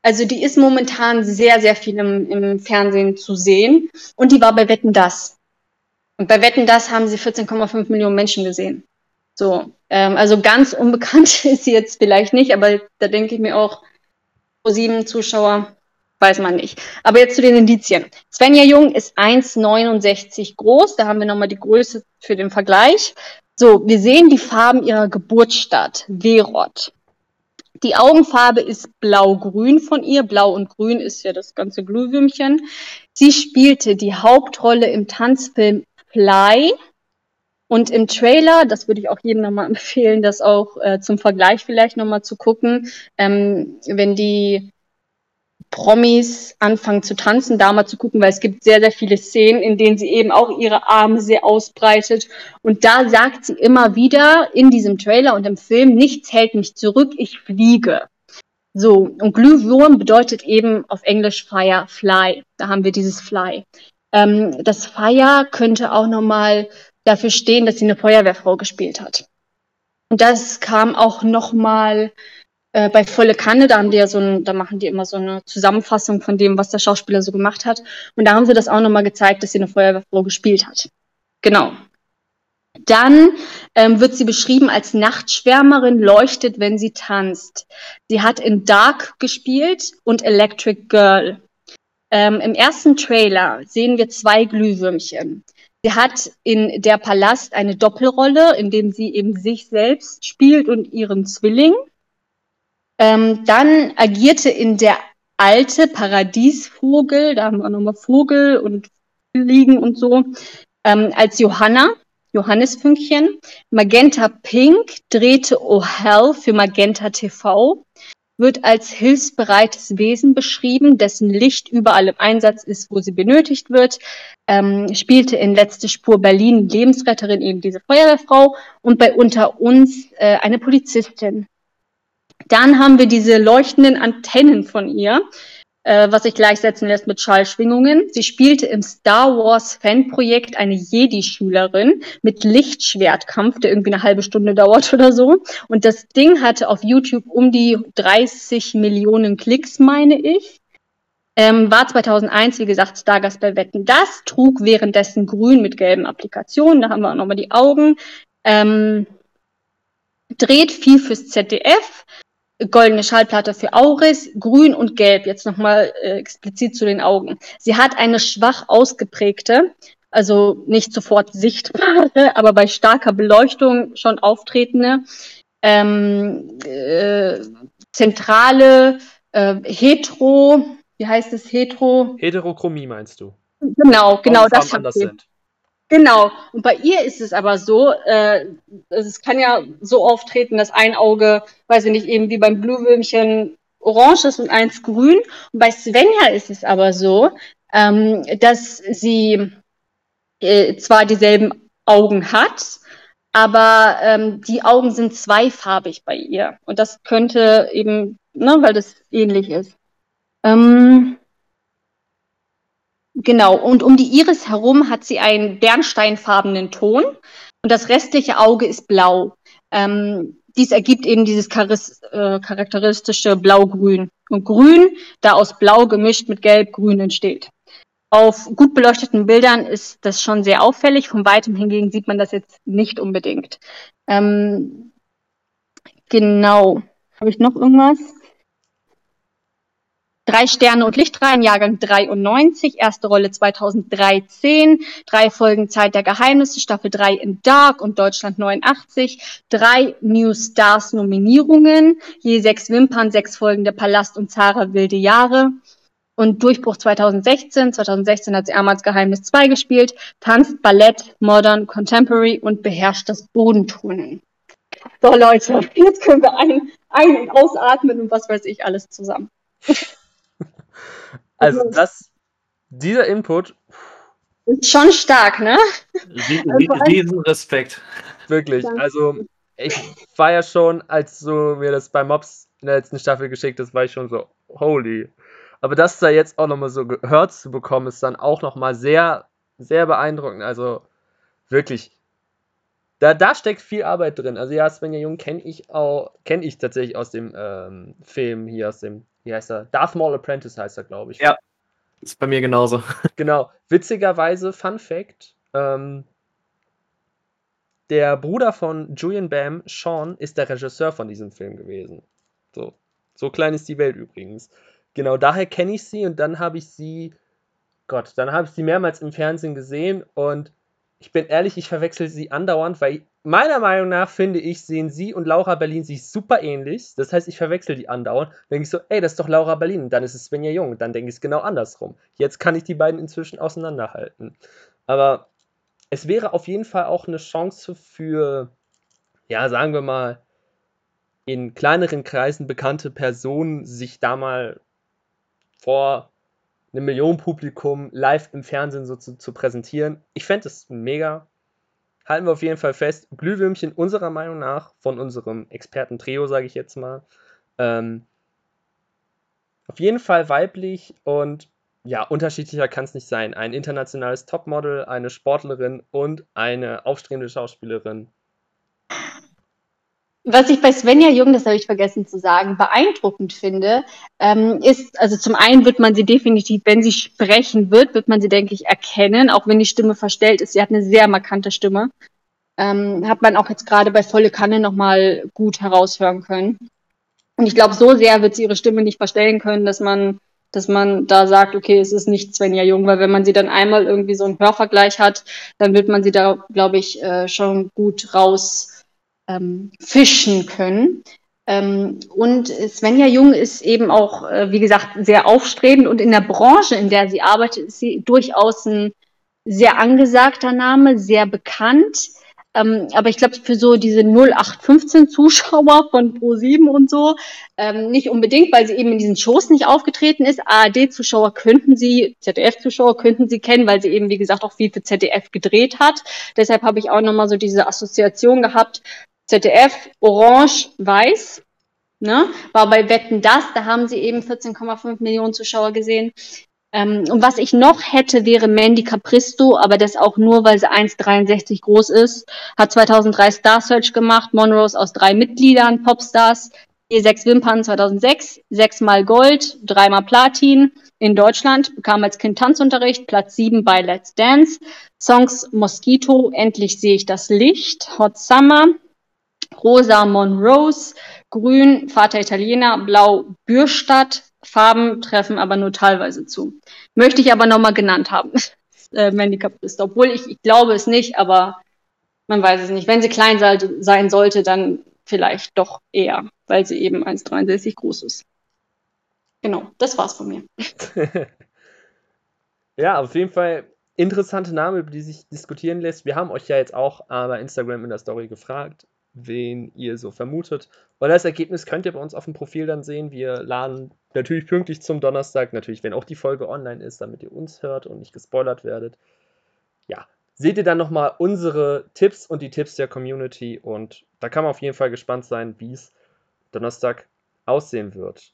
also die ist momentan sehr, sehr viel im, im Fernsehen zu sehen. Und die war bei Wetten Das. Und bei Wetten Das haben sie 14,5 Millionen Menschen gesehen. So, ähm, also ganz unbekannt ist sie jetzt vielleicht nicht, aber da denke ich mir auch, pro sieben Zuschauer, weiß man nicht. Aber jetzt zu den Indizien. Svenja Jung ist 1,69 groß. Da haben wir nochmal die Größe für den Vergleich. So, wir sehen die Farben ihrer Geburtsstadt, Werot. Die Augenfarbe ist blau-grün von ihr. Blau und grün ist ja das ganze Glühwürmchen. Sie spielte die Hauptrolle im Tanzfilm Fly. Und im Trailer, das würde ich auch jedem nochmal empfehlen, das auch äh, zum Vergleich vielleicht nochmal zu gucken, ähm, wenn die Promis anfangen zu tanzen, da mal zu gucken, weil es gibt sehr, sehr viele Szenen, in denen sie eben auch ihre Arme sehr ausbreitet. Und da sagt sie immer wieder in diesem Trailer und im Film, nichts hält mich zurück, ich fliege. So, und Glühwurm bedeutet eben auf Englisch Fire, Fly. Da haben wir dieses Fly. Ähm, das Fire könnte auch nochmal dafür stehen, dass sie eine Feuerwehrfrau gespielt hat. Und das kam auch nochmal äh, bei Volle Kanne, da haben die ja so ein, da machen die immer so eine Zusammenfassung von dem, was der Schauspieler so gemacht hat. Und da haben sie das auch nochmal gezeigt, dass sie eine Feuerwehrfrau gespielt hat. Genau. Dann ähm, wird sie beschrieben als Nachtschwärmerin, leuchtet, wenn sie tanzt. Sie hat in Dark gespielt und Electric Girl. Ähm, Im ersten Trailer sehen wir zwei Glühwürmchen. Sie hat in Der Palast eine Doppelrolle, in dem sie eben sich selbst spielt und ihren Zwilling. Ähm, dann agierte in der alte Paradiesvogel, da haben wir nochmal Vogel und Fliegen und so, ähm, als Johanna, Johannesfünkchen. Magenta Pink drehte Oh Hell für Magenta TV, wird als hilfsbereites Wesen beschrieben, dessen Licht überall im Einsatz ist, wo sie benötigt wird. Ähm, spielte in Letzte Spur Berlin Lebensretterin, eben diese Feuerwehrfrau, und bei Unter uns äh, eine Polizistin. Dann haben wir diese leuchtenden Antennen von ihr, äh, was sich gleichsetzen lässt mit Schallschwingungen. Sie spielte im Star Wars Fanprojekt eine Jedi-Schülerin mit Lichtschwertkampf, der irgendwie eine halbe Stunde dauert oder so. Und das Ding hatte auf YouTube um die 30 Millionen Klicks, meine ich. Ähm, war 2001, wie gesagt, Stargast bei Wetten. Das trug währenddessen grün mit gelben Applikationen. Da haben wir auch nochmal die Augen. Ähm, dreht viel fürs ZDF, goldene Schallplatte für Auris, grün und gelb. Jetzt nochmal äh, explizit zu den Augen. Sie hat eine schwach ausgeprägte, also nicht sofort sichtbare, aber bei starker Beleuchtung schon auftretende, ähm, äh, zentrale, äh, hetero, wie heißt es, hetero? Heterochromie meinst du? Genau, genau, das anders sind. Genau. Und bei ihr ist es aber so, äh, es kann ja so auftreten, dass ein Auge, weiß ich nicht, eben wie beim Blühwürmchen orange ist und eins grün. Und bei Svenja ist es aber so, ähm, dass sie äh, zwar dieselben Augen hat, aber ähm, die Augen sind zweifarbig bei ihr. Und das könnte eben, ne, weil das ähnlich ist. Ähm, Genau, und um die Iris herum hat sie einen bernsteinfarbenen Ton und das restliche Auge ist blau. Ähm, dies ergibt eben dieses charis äh, charakteristische Blau-Grün. Und Grün, da aus Blau gemischt mit Gelb-Grün entsteht. Auf gut beleuchteten Bildern ist das schon sehr auffällig. Von weitem hingegen sieht man das jetzt nicht unbedingt. Ähm, genau. Habe ich noch irgendwas? Drei Sterne und Lichtreihen, Jahrgang 93, erste Rolle 2013, drei Folgen Zeit der Geheimnisse, Staffel 3 in Dark und Deutschland 89, drei New Stars Nominierungen, je sechs Wimpern, sechs Folgen der Palast und Zara wilde Jahre. Und Durchbruch 2016, 2016 hat sie Amats Geheimnis 2 gespielt, tanzt Ballett, Modern, Contemporary und beherrscht das Bodenturnen. So Leute, jetzt können wir ein, ein- und ausatmen und was weiß ich alles zusammen. Also das, dieser Input, Ist schon stark, ne? Rie- Also Riesenrespekt. wirklich, also ich war ja schon, als du mir das bei Mobs in der letzten Staffel geschickt hast, war ich schon so, holy. Aber das da jetzt auch nochmal so gehört zu bekommen, ist dann auch nochmal sehr, sehr beeindruckend. Also wirklich, da, da steckt viel Arbeit drin. Also ja, Svenja Jung kenne ich auch, kenne ich tatsächlich aus dem ähm, Film hier, aus dem, wie heißt er? Darth Maul Apprentice heißt er, glaube ich. Ja. Ist bei mir genauso. Genau. Witzigerweise, Fun Fact, ähm, der Bruder von Julian Bam, Sean, ist der Regisseur von diesem Film gewesen. So, so klein ist die Welt übrigens. Genau, daher kenne ich sie und dann habe ich sie, Gott, dann habe ich sie mehrmals im Fernsehen gesehen und ich bin ehrlich, ich verwechsel sie andauernd, weil meiner Meinung nach finde ich, sehen sie und Laura Berlin sich super ähnlich. Das heißt, ich verwechsel die andauernd. Dann denke ich so, ey, das ist doch Laura Berlin. Dann ist es Svenja Jung. Dann denke ich es genau andersrum. Jetzt kann ich die beiden inzwischen auseinanderhalten. Aber es wäre auf jeden Fall auch eine Chance für, ja, sagen wir mal, in kleineren Kreisen bekannte Personen, sich da mal vor einem Millionenpublikum live im Fernsehen so zu, zu präsentieren. Ich fände es mega. Halten wir auf jeden Fall fest. Glühwürmchen unserer Meinung nach, von unserem Experten-Trio, sage ich jetzt mal, ähm, auf jeden Fall weiblich und ja, unterschiedlicher kann es nicht sein. Ein internationales Topmodel, eine Sportlerin und eine aufstrebende Schauspielerin. Was ich bei Svenja Jung, das habe ich vergessen zu sagen, beeindruckend finde, ähm, ist, also zum einen wird man sie definitiv, wenn sie sprechen wird, wird man sie, denke ich, erkennen, auch wenn die Stimme verstellt ist. Sie hat eine sehr markante Stimme. Ähm, hat man auch jetzt gerade bei Volle Kanne nochmal gut heraushören können. Und ich glaube, so sehr wird sie ihre Stimme nicht verstellen können, dass man, dass man da sagt, okay, es ist nicht Svenja Jung, weil wenn man sie dann einmal irgendwie so einen Hörvergleich hat, dann wird man sie da, glaube ich, äh, schon gut raus ähm, fischen können. Ähm, und Svenja Jung ist eben auch, äh, wie gesagt, sehr aufstrebend und in der Branche, in der sie arbeitet, ist sie durchaus ein sehr angesagter Name, sehr bekannt. Ähm, aber ich glaube, für so diese 0815 Zuschauer von Pro7 und so, ähm, nicht unbedingt, weil sie eben in diesen Shows nicht aufgetreten ist. ARD-Zuschauer könnten sie, ZDF-Zuschauer könnten sie kennen, weil sie eben, wie gesagt, auch viel für ZDF gedreht hat. Deshalb habe ich auch nochmal so diese Assoziation gehabt, ZDF, Orange, Weiß. Ne? War bei Wetten das, da haben sie eben 14,5 Millionen Zuschauer gesehen. Ähm, und was ich noch hätte, wäre Mandy Capristo, aber das auch nur, weil sie 1,63 groß ist. Hat 2003 Star Search gemacht, Monrose aus drei Mitgliedern, Popstars, je sechs Wimpern 2006, sechsmal Gold, dreimal Platin in Deutschland, bekam als Kind Tanzunterricht, Platz sieben bei Let's Dance, Songs Mosquito, Endlich sehe ich das Licht, Hot Summer, Rosa Monrose, Grün Vater Italiener, Blau Bürstadt, Farben treffen aber nur teilweise zu. Möchte ich aber nochmal genannt haben, äh, Mandy Capristo. Obwohl ich, ich glaube es nicht, aber man weiß es nicht. Wenn sie klein sein sollte, dann vielleicht doch eher, weil sie eben 1,63 groß ist. Genau, das war's von mir. ja, auf jeden Fall interessante Namen, über die sich diskutieren lässt. Wir haben euch ja jetzt auch äh, bei Instagram in der Story gefragt, wen ihr so vermutet. Und das Ergebnis könnt ihr bei uns auf dem Profil dann sehen. Wir laden natürlich pünktlich zum Donnerstag, natürlich, wenn auch die Folge online ist, damit ihr uns hört und nicht gespoilert werdet. Ja, seht ihr dann nochmal unsere Tipps und die Tipps der Community und da kann man auf jeden Fall gespannt sein, wie es Donnerstag aussehen wird.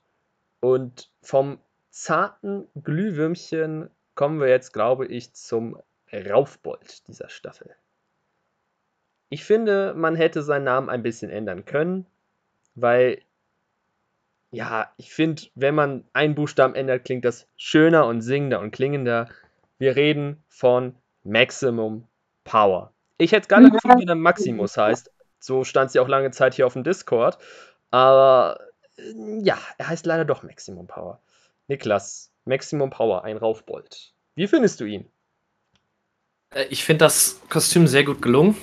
Und vom zarten Glühwürmchen kommen wir jetzt, glaube ich, zum Raufbold dieser Staffel. Ich finde, man hätte seinen Namen ein bisschen ändern können, weil, ja, ich finde, wenn man einen Buchstaben ändert, klingt das schöner und singender und klingender. Wir reden von Maximum Power. Ich hätte gar nicht gefunden, wie der Maximus heißt. So stand sie auch lange Zeit hier auf dem Discord. Aber ja, er heißt leider doch Maximum Power. Niklas, Maximum Power, ein Raufbold. Wie findest du ihn? Äh, ich finde das Kostüm sehr gut gelungen.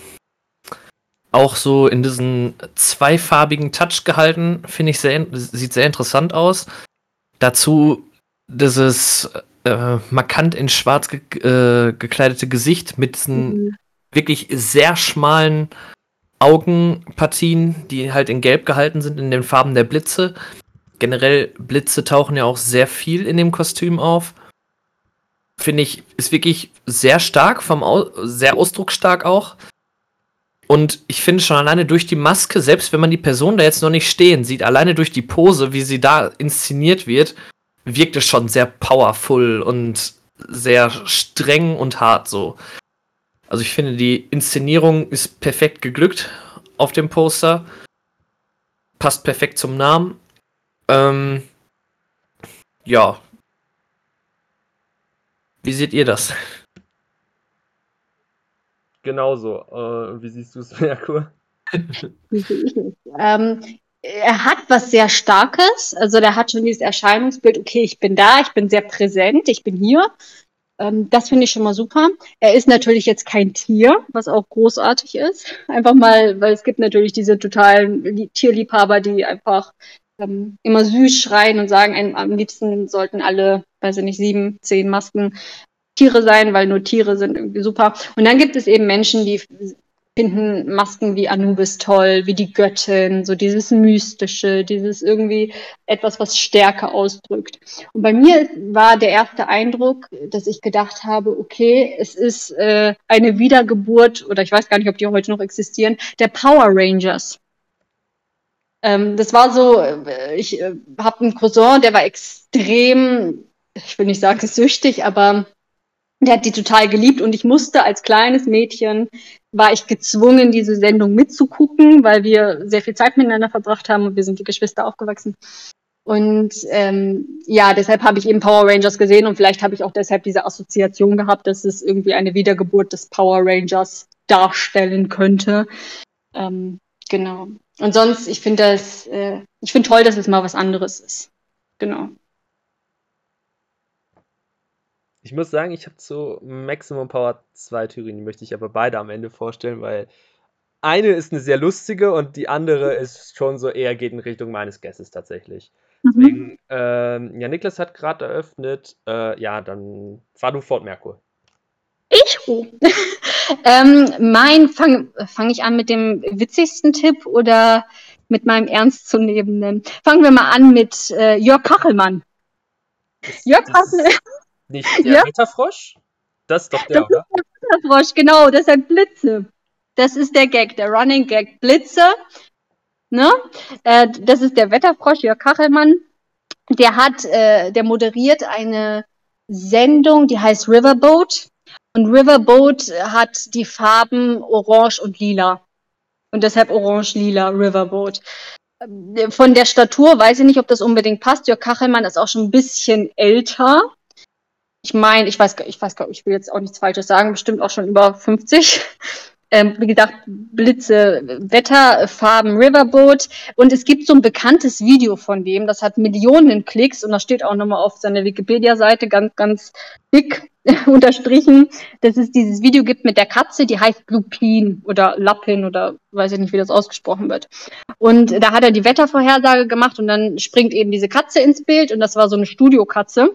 Auch so in diesen zweifarbigen Touch gehalten, finde ich sehr, sieht sehr interessant aus. Dazu dieses äh, markant in schwarz ge äh, gekleidete Gesicht mit diesen mhm. wirklich sehr schmalen Augenpartien, die halt in Gelb gehalten sind, in den Farben der Blitze. Generell Blitze tauchen ja auch sehr viel in dem Kostüm auf. Finde ich, ist wirklich sehr stark, vom Au sehr ausdrucksstark auch. Und ich finde schon alleine durch die Maske, selbst wenn man die Person da jetzt noch nicht stehen sieht, alleine durch die Pose, wie sie da inszeniert wird, wirkt es schon sehr powerful und sehr streng und hart so. Also ich finde, die Inszenierung ist perfekt geglückt auf dem Poster. Passt perfekt zum Namen. Ähm, ja. Wie seht ihr das? Genauso. Äh, wie siehst du es, Merkur? ähm, er hat was sehr Starkes. Also der hat schon dieses Erscheinungsbild, okay, ich bin da, ich bin sehr präsent, ich bin hier. Ähm, das finde ich schon mal super. Er ist natürlich jetzt kein Tier, was auch großartig ist. Einfach mal, weil es gibt natürlich diese totalen Tierliebhaber, die einfach ähm, immer süß schreien und sagen, einem, am liebsten sollten alle, weiß ich nicht, sieben, zehn Masken Tiere sein, weil nur Tiere sind irgendwie super. Und dann gibt es eben Menschen, die finden Masken wie Anubis toll, wie die Göttin, so dieses Mystische, dieses irgendwie etwas, was Stärke ausdrückt. Und bei mir war der erste Eindruck, dass ich gedacht habe, okay, es ist äh, eine Wiedergeburt, oder ich weiß gar nicht, ob die heute noch existieren, der Power Rangers. Ähm, das war so, äh, ich äh, habe einen Cousin, der war extrem, ich will nicht sagen süchtig, aber der hat die total geliebt und ich musste als kleines Mädchen, war ich gezwungen, diese Sendung mitzugucken, weil wir sehr viel Zeit miteinander verbracht haben und wir sind die Geschwister aufgewachsen. Und ähm, ja, deshalb habe ich eben Power Rangers gesehen und vielleicht habe ich auch deshalb diese Assoziation gehabt, dass es irgendwie eine Wiedergeburt des Power Rangers darstellen könnte. Ähm, genau. Und sonst, ich finde das, äh, ich finde toll, dass es mal was anderes ist. Genau. Ich muss sagen, ich habe zu Maximum Power zwei Theorien, die möchte ich aber beide am Ende vorstellen, weil eine ist eine sehr lustige und die andere ist schon so eher geht in Richtung meines Guesses tatsächlich. Mhm. Deswegen, ähm, ja, Niklas hat gerade eröffnet. Äh, ja, dann fahr du fort, Merkur. Ich? Oh. ähm, mein, fange fang ich an mit dem witzigsten Tipp oder mit meinem ernstzunehmenden? Fangen wir mal an mit äh, Jörg Kachelmann. Jörg Kachelmann. Nicht der ja? Wetterfrosch? Das ist doch der, das oder? Ist der Wetterfrosch, genau, deshalb Blitze. Das ist der Gag, der Running Gag. Blitze, ne? Äh, das ist der Wetterfrosch, Jörg Kachelmann. Der hat, äh, der moderiert eine Sendung, die heißt Riverboat. Und Riverboat hat die Farben Orange und Lila. Und deshalb Orange-Lila Riverboat. Äh, von der Statur weiß ich nicht, ob das unbedingt passt. Jörg Kachelmann ist auch schon ein bisschen älter ich meine, ich weiß, ich weiß, ich will jetzt auch nichts Falsches sagen, bestimmt auch schon über 50. Ähm, wie gesagt, Blitze, Wetter, Farben, Riverboat. Und es gibt so ein bekanntes Video von dem, das hat Millionen Klicks und das steht auch nochmal auf seiner Wikipedia-Seite ganz, ganz dick unterstrichen, dass es dieses Video gibt mit der Katze, die heißt Lupin oder Lappin oder weiß ich nicht, wie das ausgesprochen wird. Und da hat er die Wettervorhersage gemacht und dann springt eben diese Katze ins Bild und das war so eine Studiokatze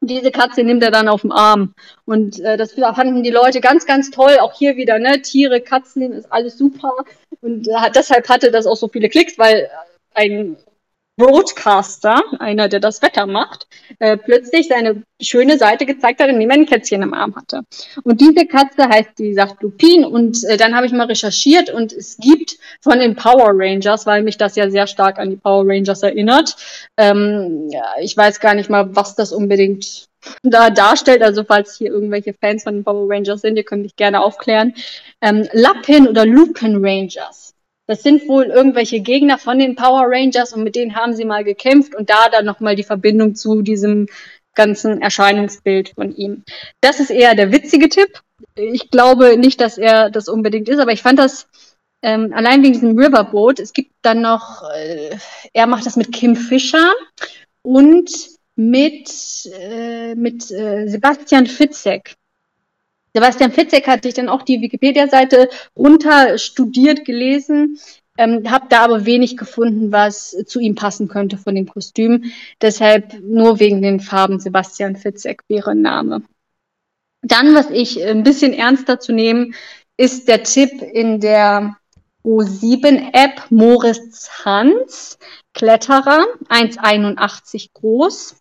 diese Katze nimmt er dann auf den Arm. Und äh, das fanden die Leute ganz, ganz toll. Auch hier wieder, ne? Tiere, Katzen, ist alles super. Und äh, deshalb hatte das auch so viele Klicks, weil ein Broadcaster, einer, der das Wetter macht, äh, plötzlich seine schöne Seite gezeigt hat, indem er ein Kätzchen im Arm hatte. Und diese Katze heißt, die sagt Lupin. Und äh, dann habe ich mal recherchiert und es gibt von den Power Rangers, weil mich das ja sehr stark an die Power Rangers erinnert. Ähm, ja, ich weiß gar nicht mal, was das unbedingt da darstellt. Also falls hier irgendwelche Fans von den Power Rangers sind, ihr könnt mich gerne aufklären. Ähm, Lappin oder Lupin Rangers. Das sind wohl irgendwelche Gegner von den Power Rangers und mit denen haben sie mal gekämpft und da dann nochmal die Verbindung zu diesem ganzen Erscheinungsbild von ihm. Das ist eher der witzige Tipp. Ich glaube nicht, dass er das unbedingt ist, aber ich fand das ähm, allein wegen diesem Riverboat. Es gibt dann noch, äh, er macht das mit Kim Fischer und mit, äh, mit äh, Sebastian Fitzek. Sebastian Fitzek hatte ich dann auch die Wikipedia-Seite runterstudiert, gelesen, ähm, habe da aber wenig gefunden, was zu ihm passen könnte von dem Kostüm. Deshalb nur wegen den Farben Sebastian Fitzek wäre ein Name. Dann, was ich ein bisschen ernster zu nehmen, ist der Tipp in der O7-App Moritz Hans, Kletterer, 1,81 groß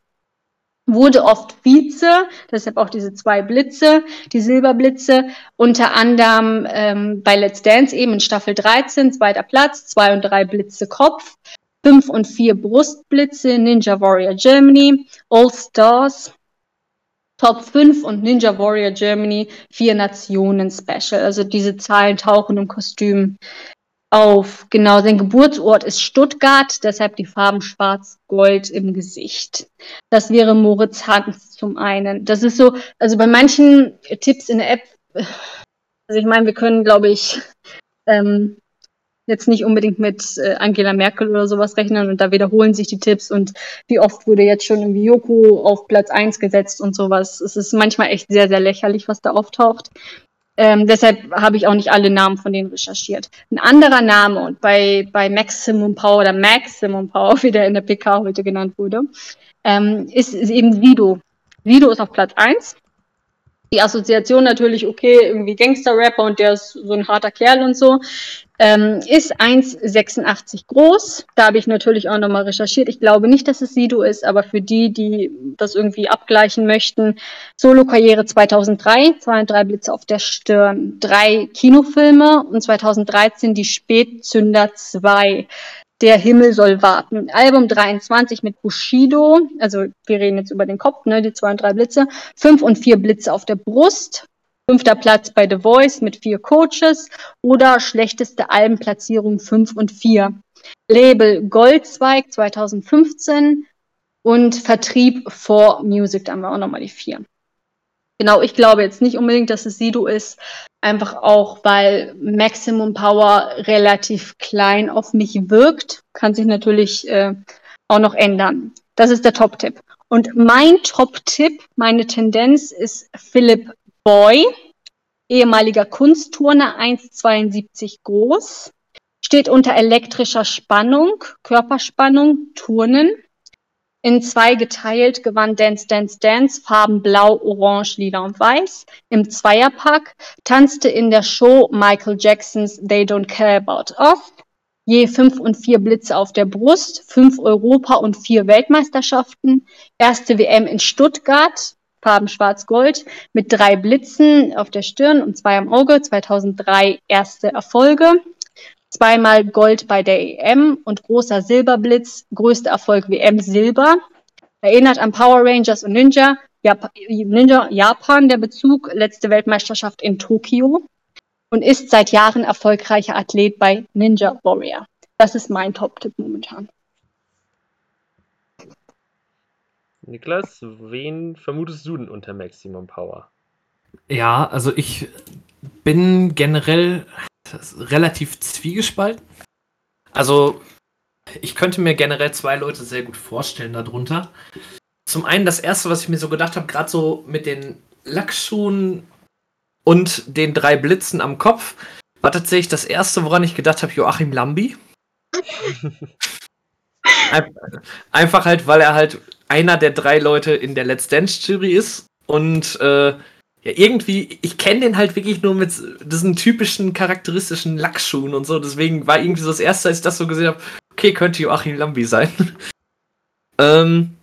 wurde oft Vize, deshalb auch diese zwei Blitze, die Silberblitze, unter anderem ähm, bei Let's Dance eben in Staffel 13, zweiter Platz, zwei und drei Blitze Kopf, fünf und vier Brustblitze, Ninja Warrior Germany, All Stars, Top 5 und Ninja Warrior Germany, vier Nationen Special. Also diese Zahlen tauchen im Kostüm auf. Genau, sein Geburtsort ist Stuttgart, deshalb die Farben Schwarz-Gold im Gesicht. Das wäre Moritz Hans zum einen. Das ist so, also bei manchen Tipps in der App, also ich meine, wir können, glaube ich, ähm, jetzt nicht unbedingt mit äh, Angela Merkel oder sowas rechnen und da wiederholen sich die Tipps und wie oft wurde jetzt schon irgendwie Joko auf Platz 1 gesetzt und sowas. Es ist manchmal echt sehr, sehr lächerlich, was da auftaucht. Ähm, deshalb habe ich auch nicht alle Namen von denen recherchiert. Ein anderer Name und bei, bei Maximum Power oder Maximum Power, wie der in der PK heute genannt wurde, ähm, ist, ist eben Sido. Sido ist auf Platz 1 die Assoziation natürlich, okay, irgendwie Gangster-Rapper und der ist so ein harter Kerl und so. Ähm, ist 1,86 groß. Da habe ich natürlich auch nochmal recherchiert. Ich glaube nicht, dass es Sido ist, aber für die, die das irgendwie abgleichen möchten, Solo-Karriere 2003, zwei und drei Blitze auf der Stirn, drei Kinofilme und 2013 die Spätzünder 2. Der Himmel soll warten. Album 23 mit Bushido, also wir reden jetzt über den Kopf, ne, die zwei und drei Blitze, fünf und vier Blitze auf der Brust, fünfter Platz bei The Voice mit vier Coaches oder schlechteste Albenplatzierung fünf und vier. Label Goldzweig 2015 und Vertrieb for Music, da haben wir auch nochmal die vier. Genau, ich glaube jetzt nicht unbedingt, dass es Sido ist, einfach auch, weil Maximum Power relativ klein auf mich wirkt. Kann sich natürlich äh, auch noch ändern. Das ist der Top-Tipp. Und mein Top-Tipp, meine Tendenz ist Philipp Boy, ehemaliger Kunstturner, 1,72 groß, steht unter elektrischer Spannung, Körperspannung, Turnen, in zwei geteilt gewann Dance Dance Dance Farben Blau, Orange, Lila und Weiß. Im Zweierpack tanzte in der Show Michael Jacksons They Don't Care About Us. Je fünf und vier Blitze auf der Brust, fünf Europa- und vier Weltmeisterschaften. Erste WM in Stuttgart, Farben Schwarz-Gold, mit drei Blitzen auf der Stirn und zwei am Auge. 2003 erste Erfolge zweimal Gold bei der EM und großer Silberblitz, größter Erfolg WM Silber. Erinnert an Power Rangers und Ninja, Jap Ninja Japan, der Bezug, letzte Weltmeisterschaft in Tokio und ist seit Jahren erfolgreicher Athlet bei Ninja Warrior. Das ist mein Top-Tipp momentan. Niklas, wen vermutest du denn unter Maximum Power? Ja, also ich bin generell relativ zwiegespalten. Also, ich könnte mir generell zwei Leute sehr gut vorstellen darunter. Zum einen das erste, was ich mir so gedacht habe, gerade so mit den Lackschuhen und den drei Blitzen am Kopf, war tatsächlich das erste, woran ich gedacht habe, Joachim Lambi. Einfach halt, weil er halt einer der drei Leute in der Let's Dance Jury ist und äh, ja, irgendwie, ich kenne den halt wirklich nur mit diesen typischen charakteristischen Lackschuhen und so. Deswegen war irgendwie so das erste, als ich das so gesehen habe, okay, könnte Joachim Lambi sein. ähm,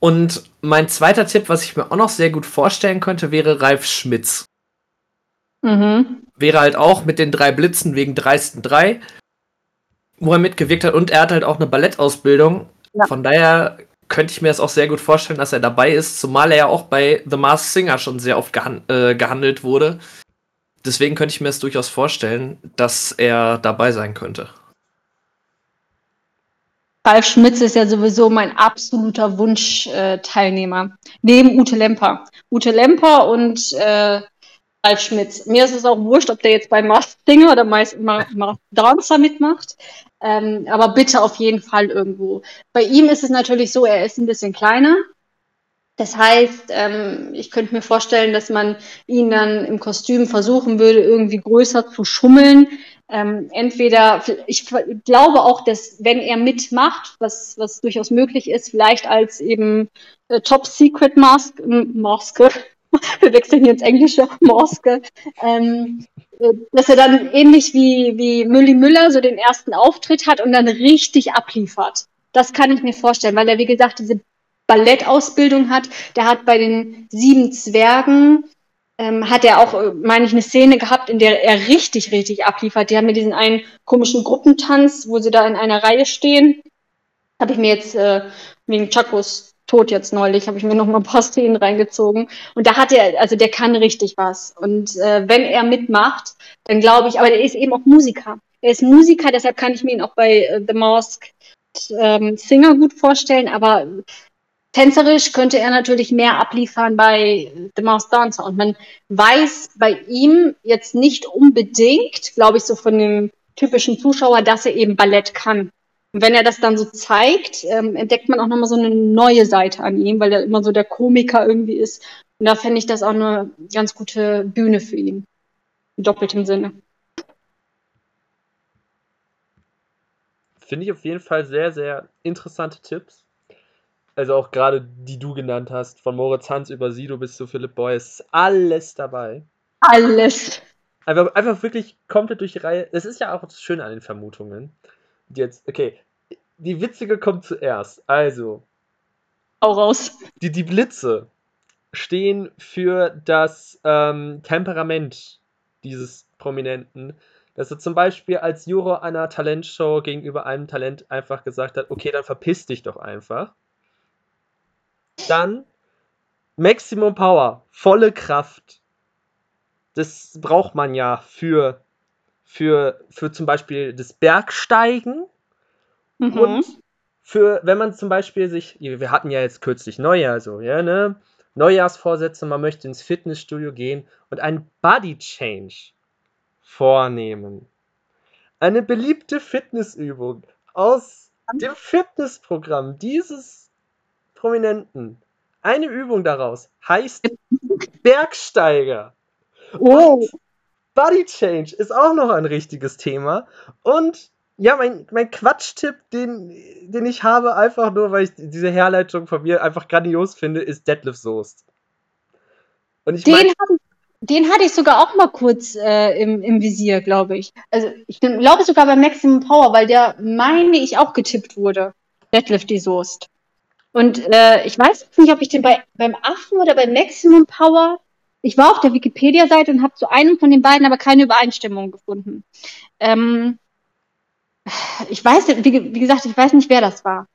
und mein zweiter Tipp, was ich mir auch noch sehr gut vorstellen könnte, wäre Ralf Schmitz. Mhm. Wäre halt auch mit den drei Blitzen wegen dreisten drei, wo er mitgewirkt hat und er hat halt auch eine Ballettausbildung. Ja. Von daher könnte ich mir das auch sehr gut vorstellen, dass er dabei ist, zumal er ja auch bei The Masked Singer schon sehr oft gehan äh, gehandelt wurde. Deswegen könnte ich mir das durchaus vorstellen, dass er dabei sein könnte. Ralf Schmitz ist ja sowieso mein absoluter Wunschteilnehmer. Äh, Neben Ute Lemper. Ute Lemper und äh, Ralf Schmitz. Mir ist es auch wurscht, ob der jetzt bei Mars Singer oder Mars Dancer mitmacht. Ähm, aber bitte auf jeden Fall irgendwo. Bei ihm ist es natürlich so, er ist ein bisschen kleiner. Das heißt, ähm, ich könnte mir vorstellen, dass man ihn dann im Kostüm versuchen würde, irgendwie größer zu schummeln. Ähm, entweder, ich glaube auch, dass wenn er mitmacht, was, was durchaus möglich ist, vielleicht als eben äh, Top Secret Mask, Maske, wir wechseln jetzt Englische, Maske, ähm, äh, dass er dann ähnlich wie, wie Mülli Müller so den ersten Auftritt hat und dann richtig abliefert. Das kann ich mir vorstellen, weil er, wie gesagt, diese Ballettausbildung hat. Der hat bei den sieben Zwergen, ähm, hat er auch, äh, meine ich, eine Szene gehabt, in der er richtig, richtig abliefert. Die haben mir diesen einen komischen Gruppentanz, wo sie da in einer Reihe stehen. Habe ich mir jetzt äh, wegen Chakos Tod jetzt neulich, habe ich mir noch mal ein paar Szenen reingezogen. Und da hat er, also der kann richtig was. Und äh, wenn er mitmacht, dann glaube ich, aber der ist eben auch Musiker. Er ist Musiker, deshalb kann ich mir ihn auch bei äh, The Mask ähm, Singer gut vorstellen, aber tänzerisch könnte er natürlich mehr abliefern bei The Mask Dancer. Und man weiß bei ihm jetzt nicht unbedingt, glaube ich, so von dem typischen Zuschauer, dass er eben Ballett kann. Und wenn er das dann so zeigt, ähm, entdeckt man auch nochmal so eine neue Seite an ihm, weil er immer so der Komiker irgendwie ist. Und da fände ich das auch eine ganz gute Bühne für ihn. In doppeltem Sinne. Finde ich auf jeden Fall sehr, sehr interessante Tipps. Also auch gerade die du genannt hast, von Moritz Hans über Sido bis zu Philipp Boyce, ist alles dabei. Alles. Einfach, einfach wirklich komplett durch die Reihe. Es ist ja auch das Schöne an den Vermutungen jetzt, okay, die witzige kommt zuerst. Also. Hau raus. Die, die Blitze stehen für das ähm, Temperament dieses Prominenten. Dass er zum Beispiel als Juror einer Talentshow gegenüber einem Talent einfach gesagt hat, okay, dann verpiss dich doch einfach. Dann Maximum Power, volle Kraft. Das braucht man ja für für, für zum Beispiel das Bergsteigen mhm. und für, wenn man zum Beispiel sich, wir hatten ja jetzt kürzlich Neujahr so, ja, ne? Neujahrsvorsätze, man möchte ins Fitnessstudio gehen und einen Body Change vornehmen. Eine beliebte Fitnessübung aus dem Fitnessprogramm dieses Prominenten. Eine Übung daraus heißt Bergsteiger. Oh. Und Body Change ist auch noch ein richtiges Thema. Und ja, mein, mein Quatschtipp, den, den ich habe, einfach nur, weil ich diese Herleitung von mir einfach grandios finde, ist Deadlift Soest. Und ich den, mein, hab, den hatte ich sogar auch mal kurz äh, im, im Visier, glaube ich. Also ich glaube sogar bei Maximum Power, weil der, meine ich, auch getippt wurde. Deadlift die Soest. Und äh, ich weiß nicht, ob ich den bei, beim Affen oder bei Maximum Power ich war auf der Wikipedia-Seite und habe zu einem von den beiden aber keine Übereinstimmung gefunden. Ähm, ich weiß, wie, wie, gesagt, ich weiß nicht, wer das war.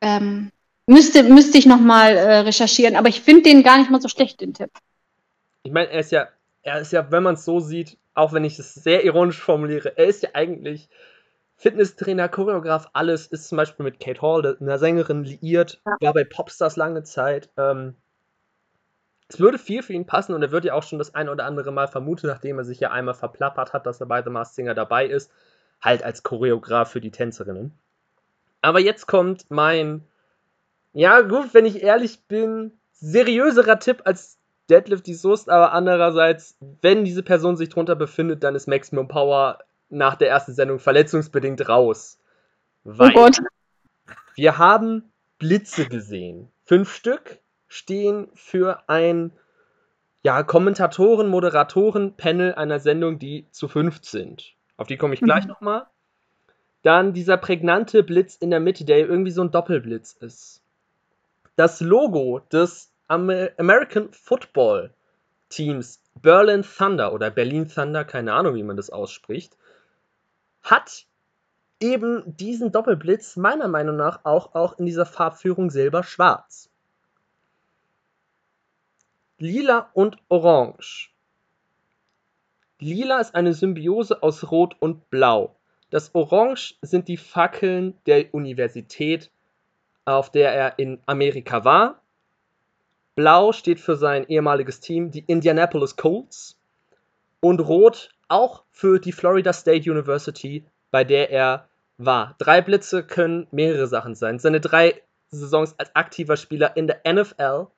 Ähm, müsste, müsste ich nochmal äh, recherchieren, aber ich finde den gar nicht mal so schlecht, den Tipp. Ich meine, er ist ja, er ist ja, wenn man es so sieht, auch wenn ich es sehr ironisch formuliere, er ist ja eigentlich Fitnesstrainer, Choreograf, alles, ist zum Beispiel mit Kate Hall, einer Sängerin, liiert, ja. war bei Popstars lange Zeit. Ähm, es würde viel für ihn passen und er wird ja auch schon das ein oder andere Mal vermutet, nachdem er sich ja einmal verplappert hat, dass er bei The Masked Singer dabei ist, halt als Choreograf für die Tänzerinnen. Aber jetzt kommt mein, ja gut, wenn ich ehrlich bin, seriöserer Tipp als Deadlift die Soest, aber andererseits, wenn diese Person sich drunter befindet, dann ist Maximum Power nach der ersten Sendung verletzungsbedingt raus. Weil oh Gott. wir haben Blitze gesehen. Fünf Stück stehen für ein ja, Kommentatoren, Moderatoren, Panel einer Sendung, die zu fünf sind. Auf die komme ich gleich mhm. nochmal. Dann dieser prägnante Blitz in der Mitte, der irgendwie so ein Doppelblitz ist. Das Logo des Amer American Football Teams Berlin Thunder oder Berlin Thunder, keine Ahnung, wie man das ausspricht, hat eben diesen Doppelblitz meiner Meinung nach auch, auch in dieser Farbführung silber-schwarz. Lila und Orange. Lila ist eine Symbiose aus Rot und Blau. Das Orange sind die Fackeln der Universität, auf der er in Amerika war. Blau steht für sein ehemaliges Team, die Indianapolis Colts. Und Rot auch für die Florida State University, bei der er war. Drei Blitze können mehrere Sachen sein. Seine drei Saisons als aktiver Spieler in der NFL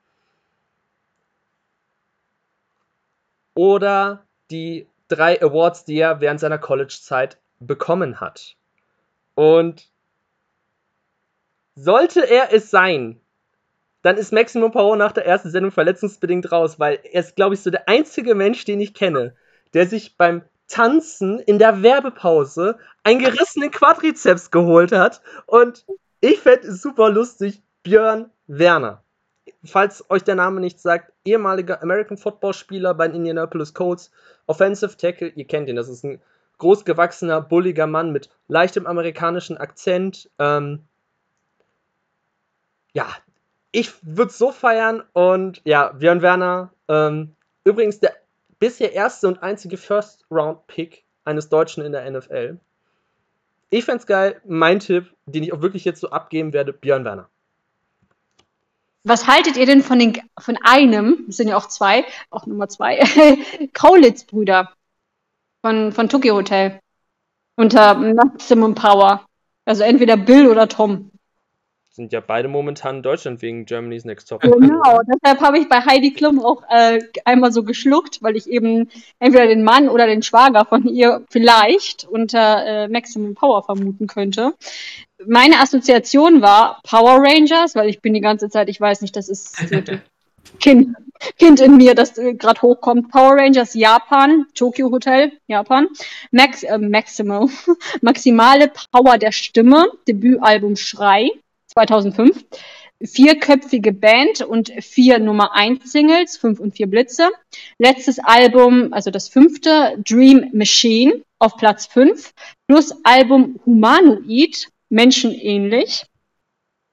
oder die drei Awards, die er während seiner College-Zeit bekommen hat. Und sollte er es sein, dann ist Maximum Power nach der ersten Sendung verletzungsbedingt raus, weil er ist, glaube ich, so der einzige Mensch, den ich kenne, der sich beim Tanzen in der Werbepause einen gerissenen Quadrizeps geholt hat. Und ich fände es super lustig, Björn Werner. Falls euch der Name nicht sagt, ehemaliger American Football Spieler bei den Indianapolis Colts, Offensive Tackle, ihr kennt ihn, das ist ein großgewachsener, bulliger Mann mit leichtem amerikanischen Akzent. Ähm, ja, ich würde es so feiern und ja, Björn Werner, ähm, übrigens der bisher erste und einzige First-Round-Pick eines Deutschen in der NFL. Ich fände es geil. Mein Tipp, den ich auch wirklich jetzt so abgeben werde, Björn Werner. Was haltet ihr denn von, den, von einem, es sind ja auch zwei, auch Nummer zwei, Kaulitz-Brüder von, von Tokyo Hotel unter Maximum Power? Also entweder Bill oder Tom sind ja beide momentan in Deutschland wegen Germany's Next Top. Genau, deshalb habe ich bei Heidi Klum auch äh, einmal so geschluckt, weil ich eben entweder den Mann oder den Schwager von ihr vielleicht unter äh, Maximum Power vermuten könnte. Meine Assoziation war Power Rangers, weil ich bin die ganze Zeit, ich weiß nicht, das ist kind, kind in mir, das äh, gerade hochkommt. Power Rangers Japan, Tokyo Hotel, Japan. Max, äh, Maximum, maximale Power der Stimme, Debütalbum Schrei. 2005. Vierköpfige Band und vier Nummer 1 Singles, fünf und vier Blitze. Letztes Album, also das fünfte, Dream Machine auf Platz 5. Plus Album Humanoid, menschenähnlich.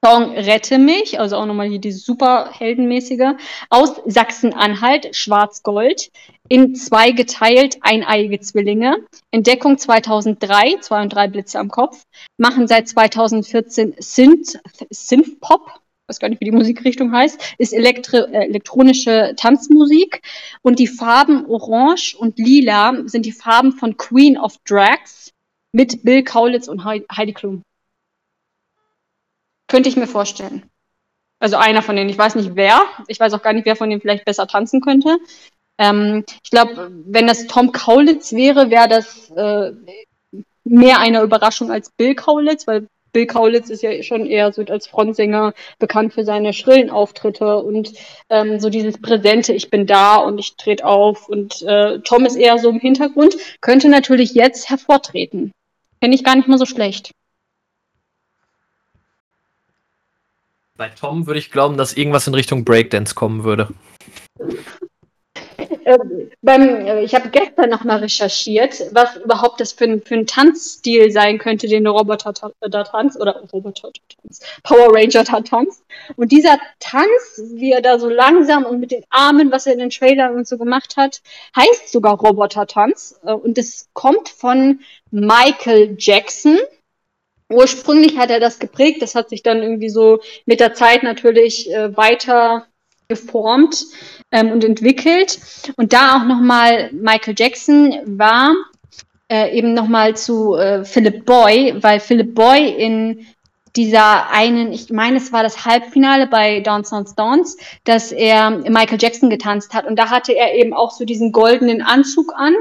Song Rette mich, also auch nochmal hier dieses super heldenmäßige, aus Sachsen-Anhalt, Schwarz-Gold, in zwei geteilt, eineiige Zwillinge, Entdeckung 2003, zwei und drei Blitze am Kopf, machen seit 2014 Synth, Synth-Pop, weiß gar nicht, wie die Musikrichtung heißt, ist Elektri äh, elektronische Tanzmusik und die Farben Orange und Lila sind die Farben von Queen of Drags mit Bill Kaulitz und Heidi Klum. Könnte ich mir vorstellen. Also einer von denen. Ich weiß nicht wer. Ich weiß auch gar nicht, wer von denen vielleicht besser tanzen könnte. Ähm, ich glaube, wenn das Tom Kaulitz wäre, wäre das äh, mehr eine Überraschung als Bill Kaulitz, weil Bill Kaulitz ist ja schon eher so als Frontsänger bekannt für seine schrillen Auftritte und ähm, so dieses präsente, ich bin da und ich trete auf und äh, Tom ist eher so im Hintergrund, könnte natürlich jetzt hervortreten. Fände ich gar nicht mal so schlecht. Bei Tom würde ich glauben, dass irgendwas in Richtung Breakdance kommen würde. Äh, beim, äh, ich habe gestern noch mal recherchiert, was überhaupt das für ein, für ein Tanzstil sein könnte, den der Roboter da tanzt, oder Roboter tanzt, Power Ranger da tanzt. Und dieser Tanz, wie er da so langsam und mit den Armen, was er in den Trailern und so gemacht hat, heißt sogar Roboter-Tanz. Äh, und das kommt von Michael Jackson ursprünglich hat er das geprägt, das hat sich dann irgendwie so mit der Zeit natürlich äh, weiter geformt ähm, und entwickelt. Und da auch nochmal Michael Jackson war äh, eben nochmal zu äh, Philip Boy, weil Philip Boy in dieser einen, ich meine, es war das Halbfinale bei Dance Dance Dance, dass er Michael Jackson getanzt hat. Und da hatte er eben auch so diesen goldenen Anzug an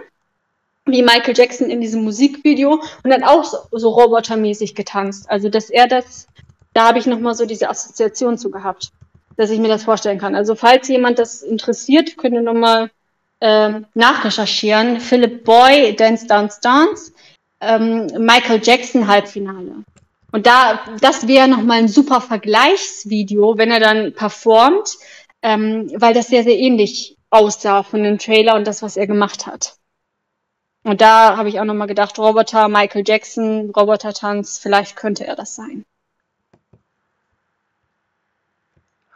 wie Michael Jackson in diesem Musikvideo und dann auch so, so robotermäßig getanzt. Also, dass er das, da habe ich nochmal so diese Assoziation zu gehabt, dass ich mir das vorstellen kann. Also, falls jemand das interessiert, könnt ihr nochmal äh, nachrecherchieren. Philip Boy, Dance, Dance, Dance, ähm, Michael Jackson Halbfinale. Und da, das wäre nochmal ein super Vergleichsvideo, wenn er dann performt, ähm, weil das sehr, sehr ähnlich aussah von dem Trailer und das, was er gemacht hat. Und da habe ich auch nochmal gedacht, Roboter, Michael Jackson, Roboter-Tanz, vielleicht könnte er das sein.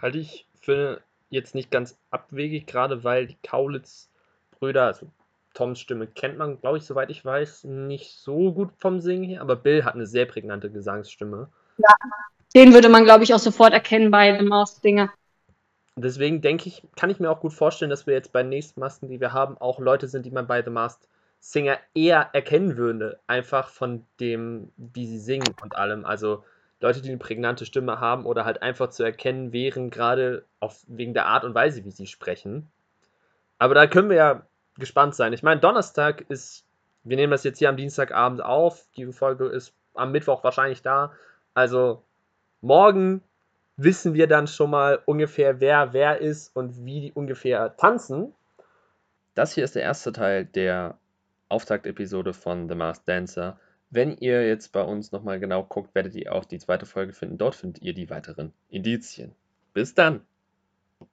Halte ich für jetzt nicht ganz abwegig, gerade weil die Kaulitz-Brüder, also Toms Stimme kennt man, glaube ich, soweit ich weiß, nicht so gut vom Singen her, aber Bill hat eine sehr prägnante Gesangsstimme. Ja, den würde man, glaube ich, auch sofort erkennen bei The Maus Dinger. deswegen denke ich, kann ich mir auch gut vorstellen, dass wir jetzt bei den nächsten Masken, die wir haben, auch Leute sind, die man bei The Masked Singer eher erkennen würde. Einfach von dem, wie sie singen und allem. Also Leute, die eine prägnante Stimme haben oder halt einfach zu erkennen wären, gerade auf, wegen der Art und Weise, wie sie sprechen. Aber da können wir ja gespannt sein. Ich meine, Donnerstag ist, wir nehmen das jetzt hier am Dienstagabend auf. Die Folge ist am Mittwoch wahrscheinlich da. Also morgen wissen wir dann schon mal ungefähr, wer wer ist und wie die ungefähr tanzen. Das hier ist der erste Teil der Auftaktepisode von The Masked Dancer. Wenn ihr jetzt bei uns nochmal genau guckt, werdet ihr auch die zweite Folge finden. Dort findet ihr die weiteren Indizien. Bis dann!